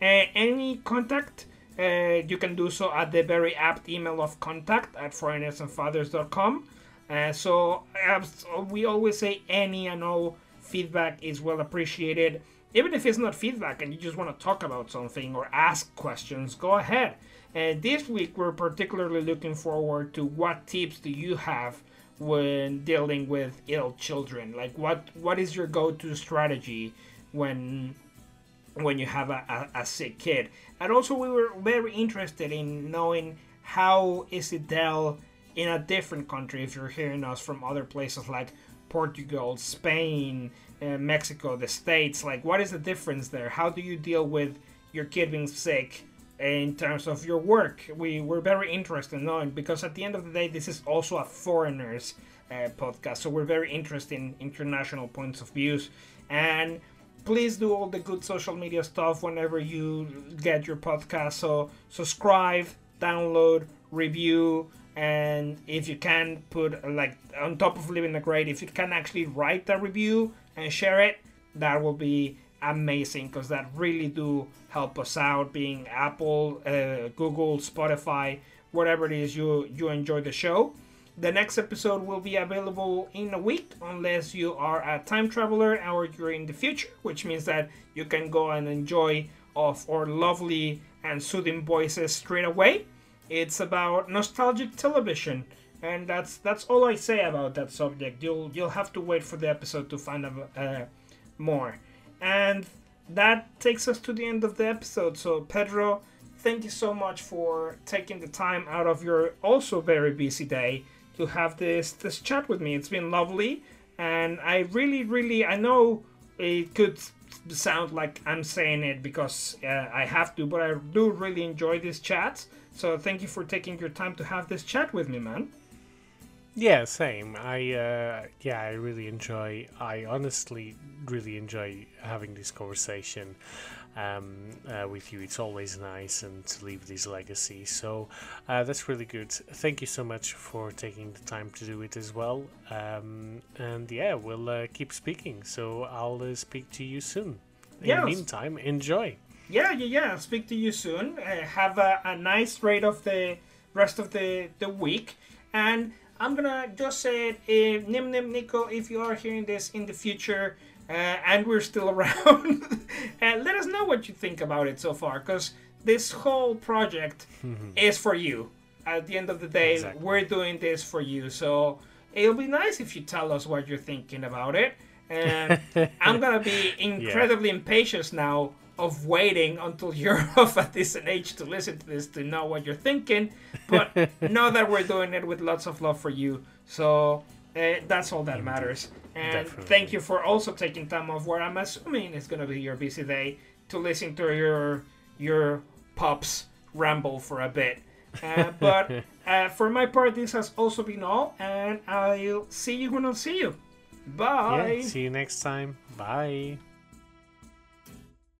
Speaker 1: Uh, any contact, uh, you can do so at the very apt email of contact at foreignersandfathers.com. Uh, so, as we always say, any and all feedback is well appreciated. Even if it's not feedback and you just want to talk about something or ask questions, go ahead. And this week, we're particularly looking forward to what tips do you have when dealing with ill children? Like, what what is your go-to strategy when when you have a, a, a sick kid? And also, we were very interested in knowing how is it dealt in a different country if you're hearing us from other places like Portugal, Spain, uh, Mexico, the States. Like, what is the difference there? How do you deal with your kid being sick in terms of your work? We were very interested in knowing because at the end of the day, this is also a foreigners uh, podcast, so we're very interested in international points of views and. Please do all the good social media stuff whenever you get your podcast. So subscribe, download, review, and if you can put like on top of leaving a grade if you can actually write a review and share it that will be amazing because that really do help us out being apple uh, google spotify whatever it is you you enjoy the show the next episode will be available in a week unless you are a time traveler or you're in the future which means that you can go and enjoy of our lovely and soothing voices straight away it's about nostalgic television, and that's that's all I say about that subject. You'll you'll have to wait for the episode to find out uh, more. And that takes us to the end of the episode. So Pedro, thank you so much for taking the time out of your also very busy day to have this this chat with me. It's been lovely, and I really really I know it could sound like I'm saying it because uh, I have to, but I do really enjoy these chats. So thank you for taking your time to have this chat with me, man.
Speaker 2: Yeah, same. I uh, yeah, I really enjoy. I honestly really enjoy having this conversation um, uh, with you. It's always nice and to leave this legacy. So uh, that's really good. Thank you so much for taking the time to do it as well. Um, and yeah, we'll uh, keep speaking. So I'll uh, speak to you soon. In
Speaker 1: Yes.
Speaker 2: the meantime, enjoy.
Speaker 1: Yeah, yeah, yeah. Speak to you soon. Uh, have a, a nice rate of the rest of the, the week. And I'm gonna just say it, uh, Nim Nim Nico, if you are hearing this in the future uh, and we're still around, uh, let us know what you think about it so far. Because this whole project is for you. At the end of the day,
Speaker 2: Exactly.
Speaker 1: we're doing this for you. So it'll be nice if you tell us what you're thinking about it. And I'm gonna be incredibly impatient now of waiting until you're of a decent age to listen to this to know what you're thinking. But know that we're doing it with lots of love for you. So uh, that's all that matters. And
Speaker 2: Definitely.
Speaker 1: thank you for also taking time off where I'm assuming it's gonna be your busy day to listen to your your pops ramble for a bit. Uh, but uh, for my part, this has also been all, and I'll see you when I'll see you. Bye.
Speaker 2: Yeah, see you next time. Bye.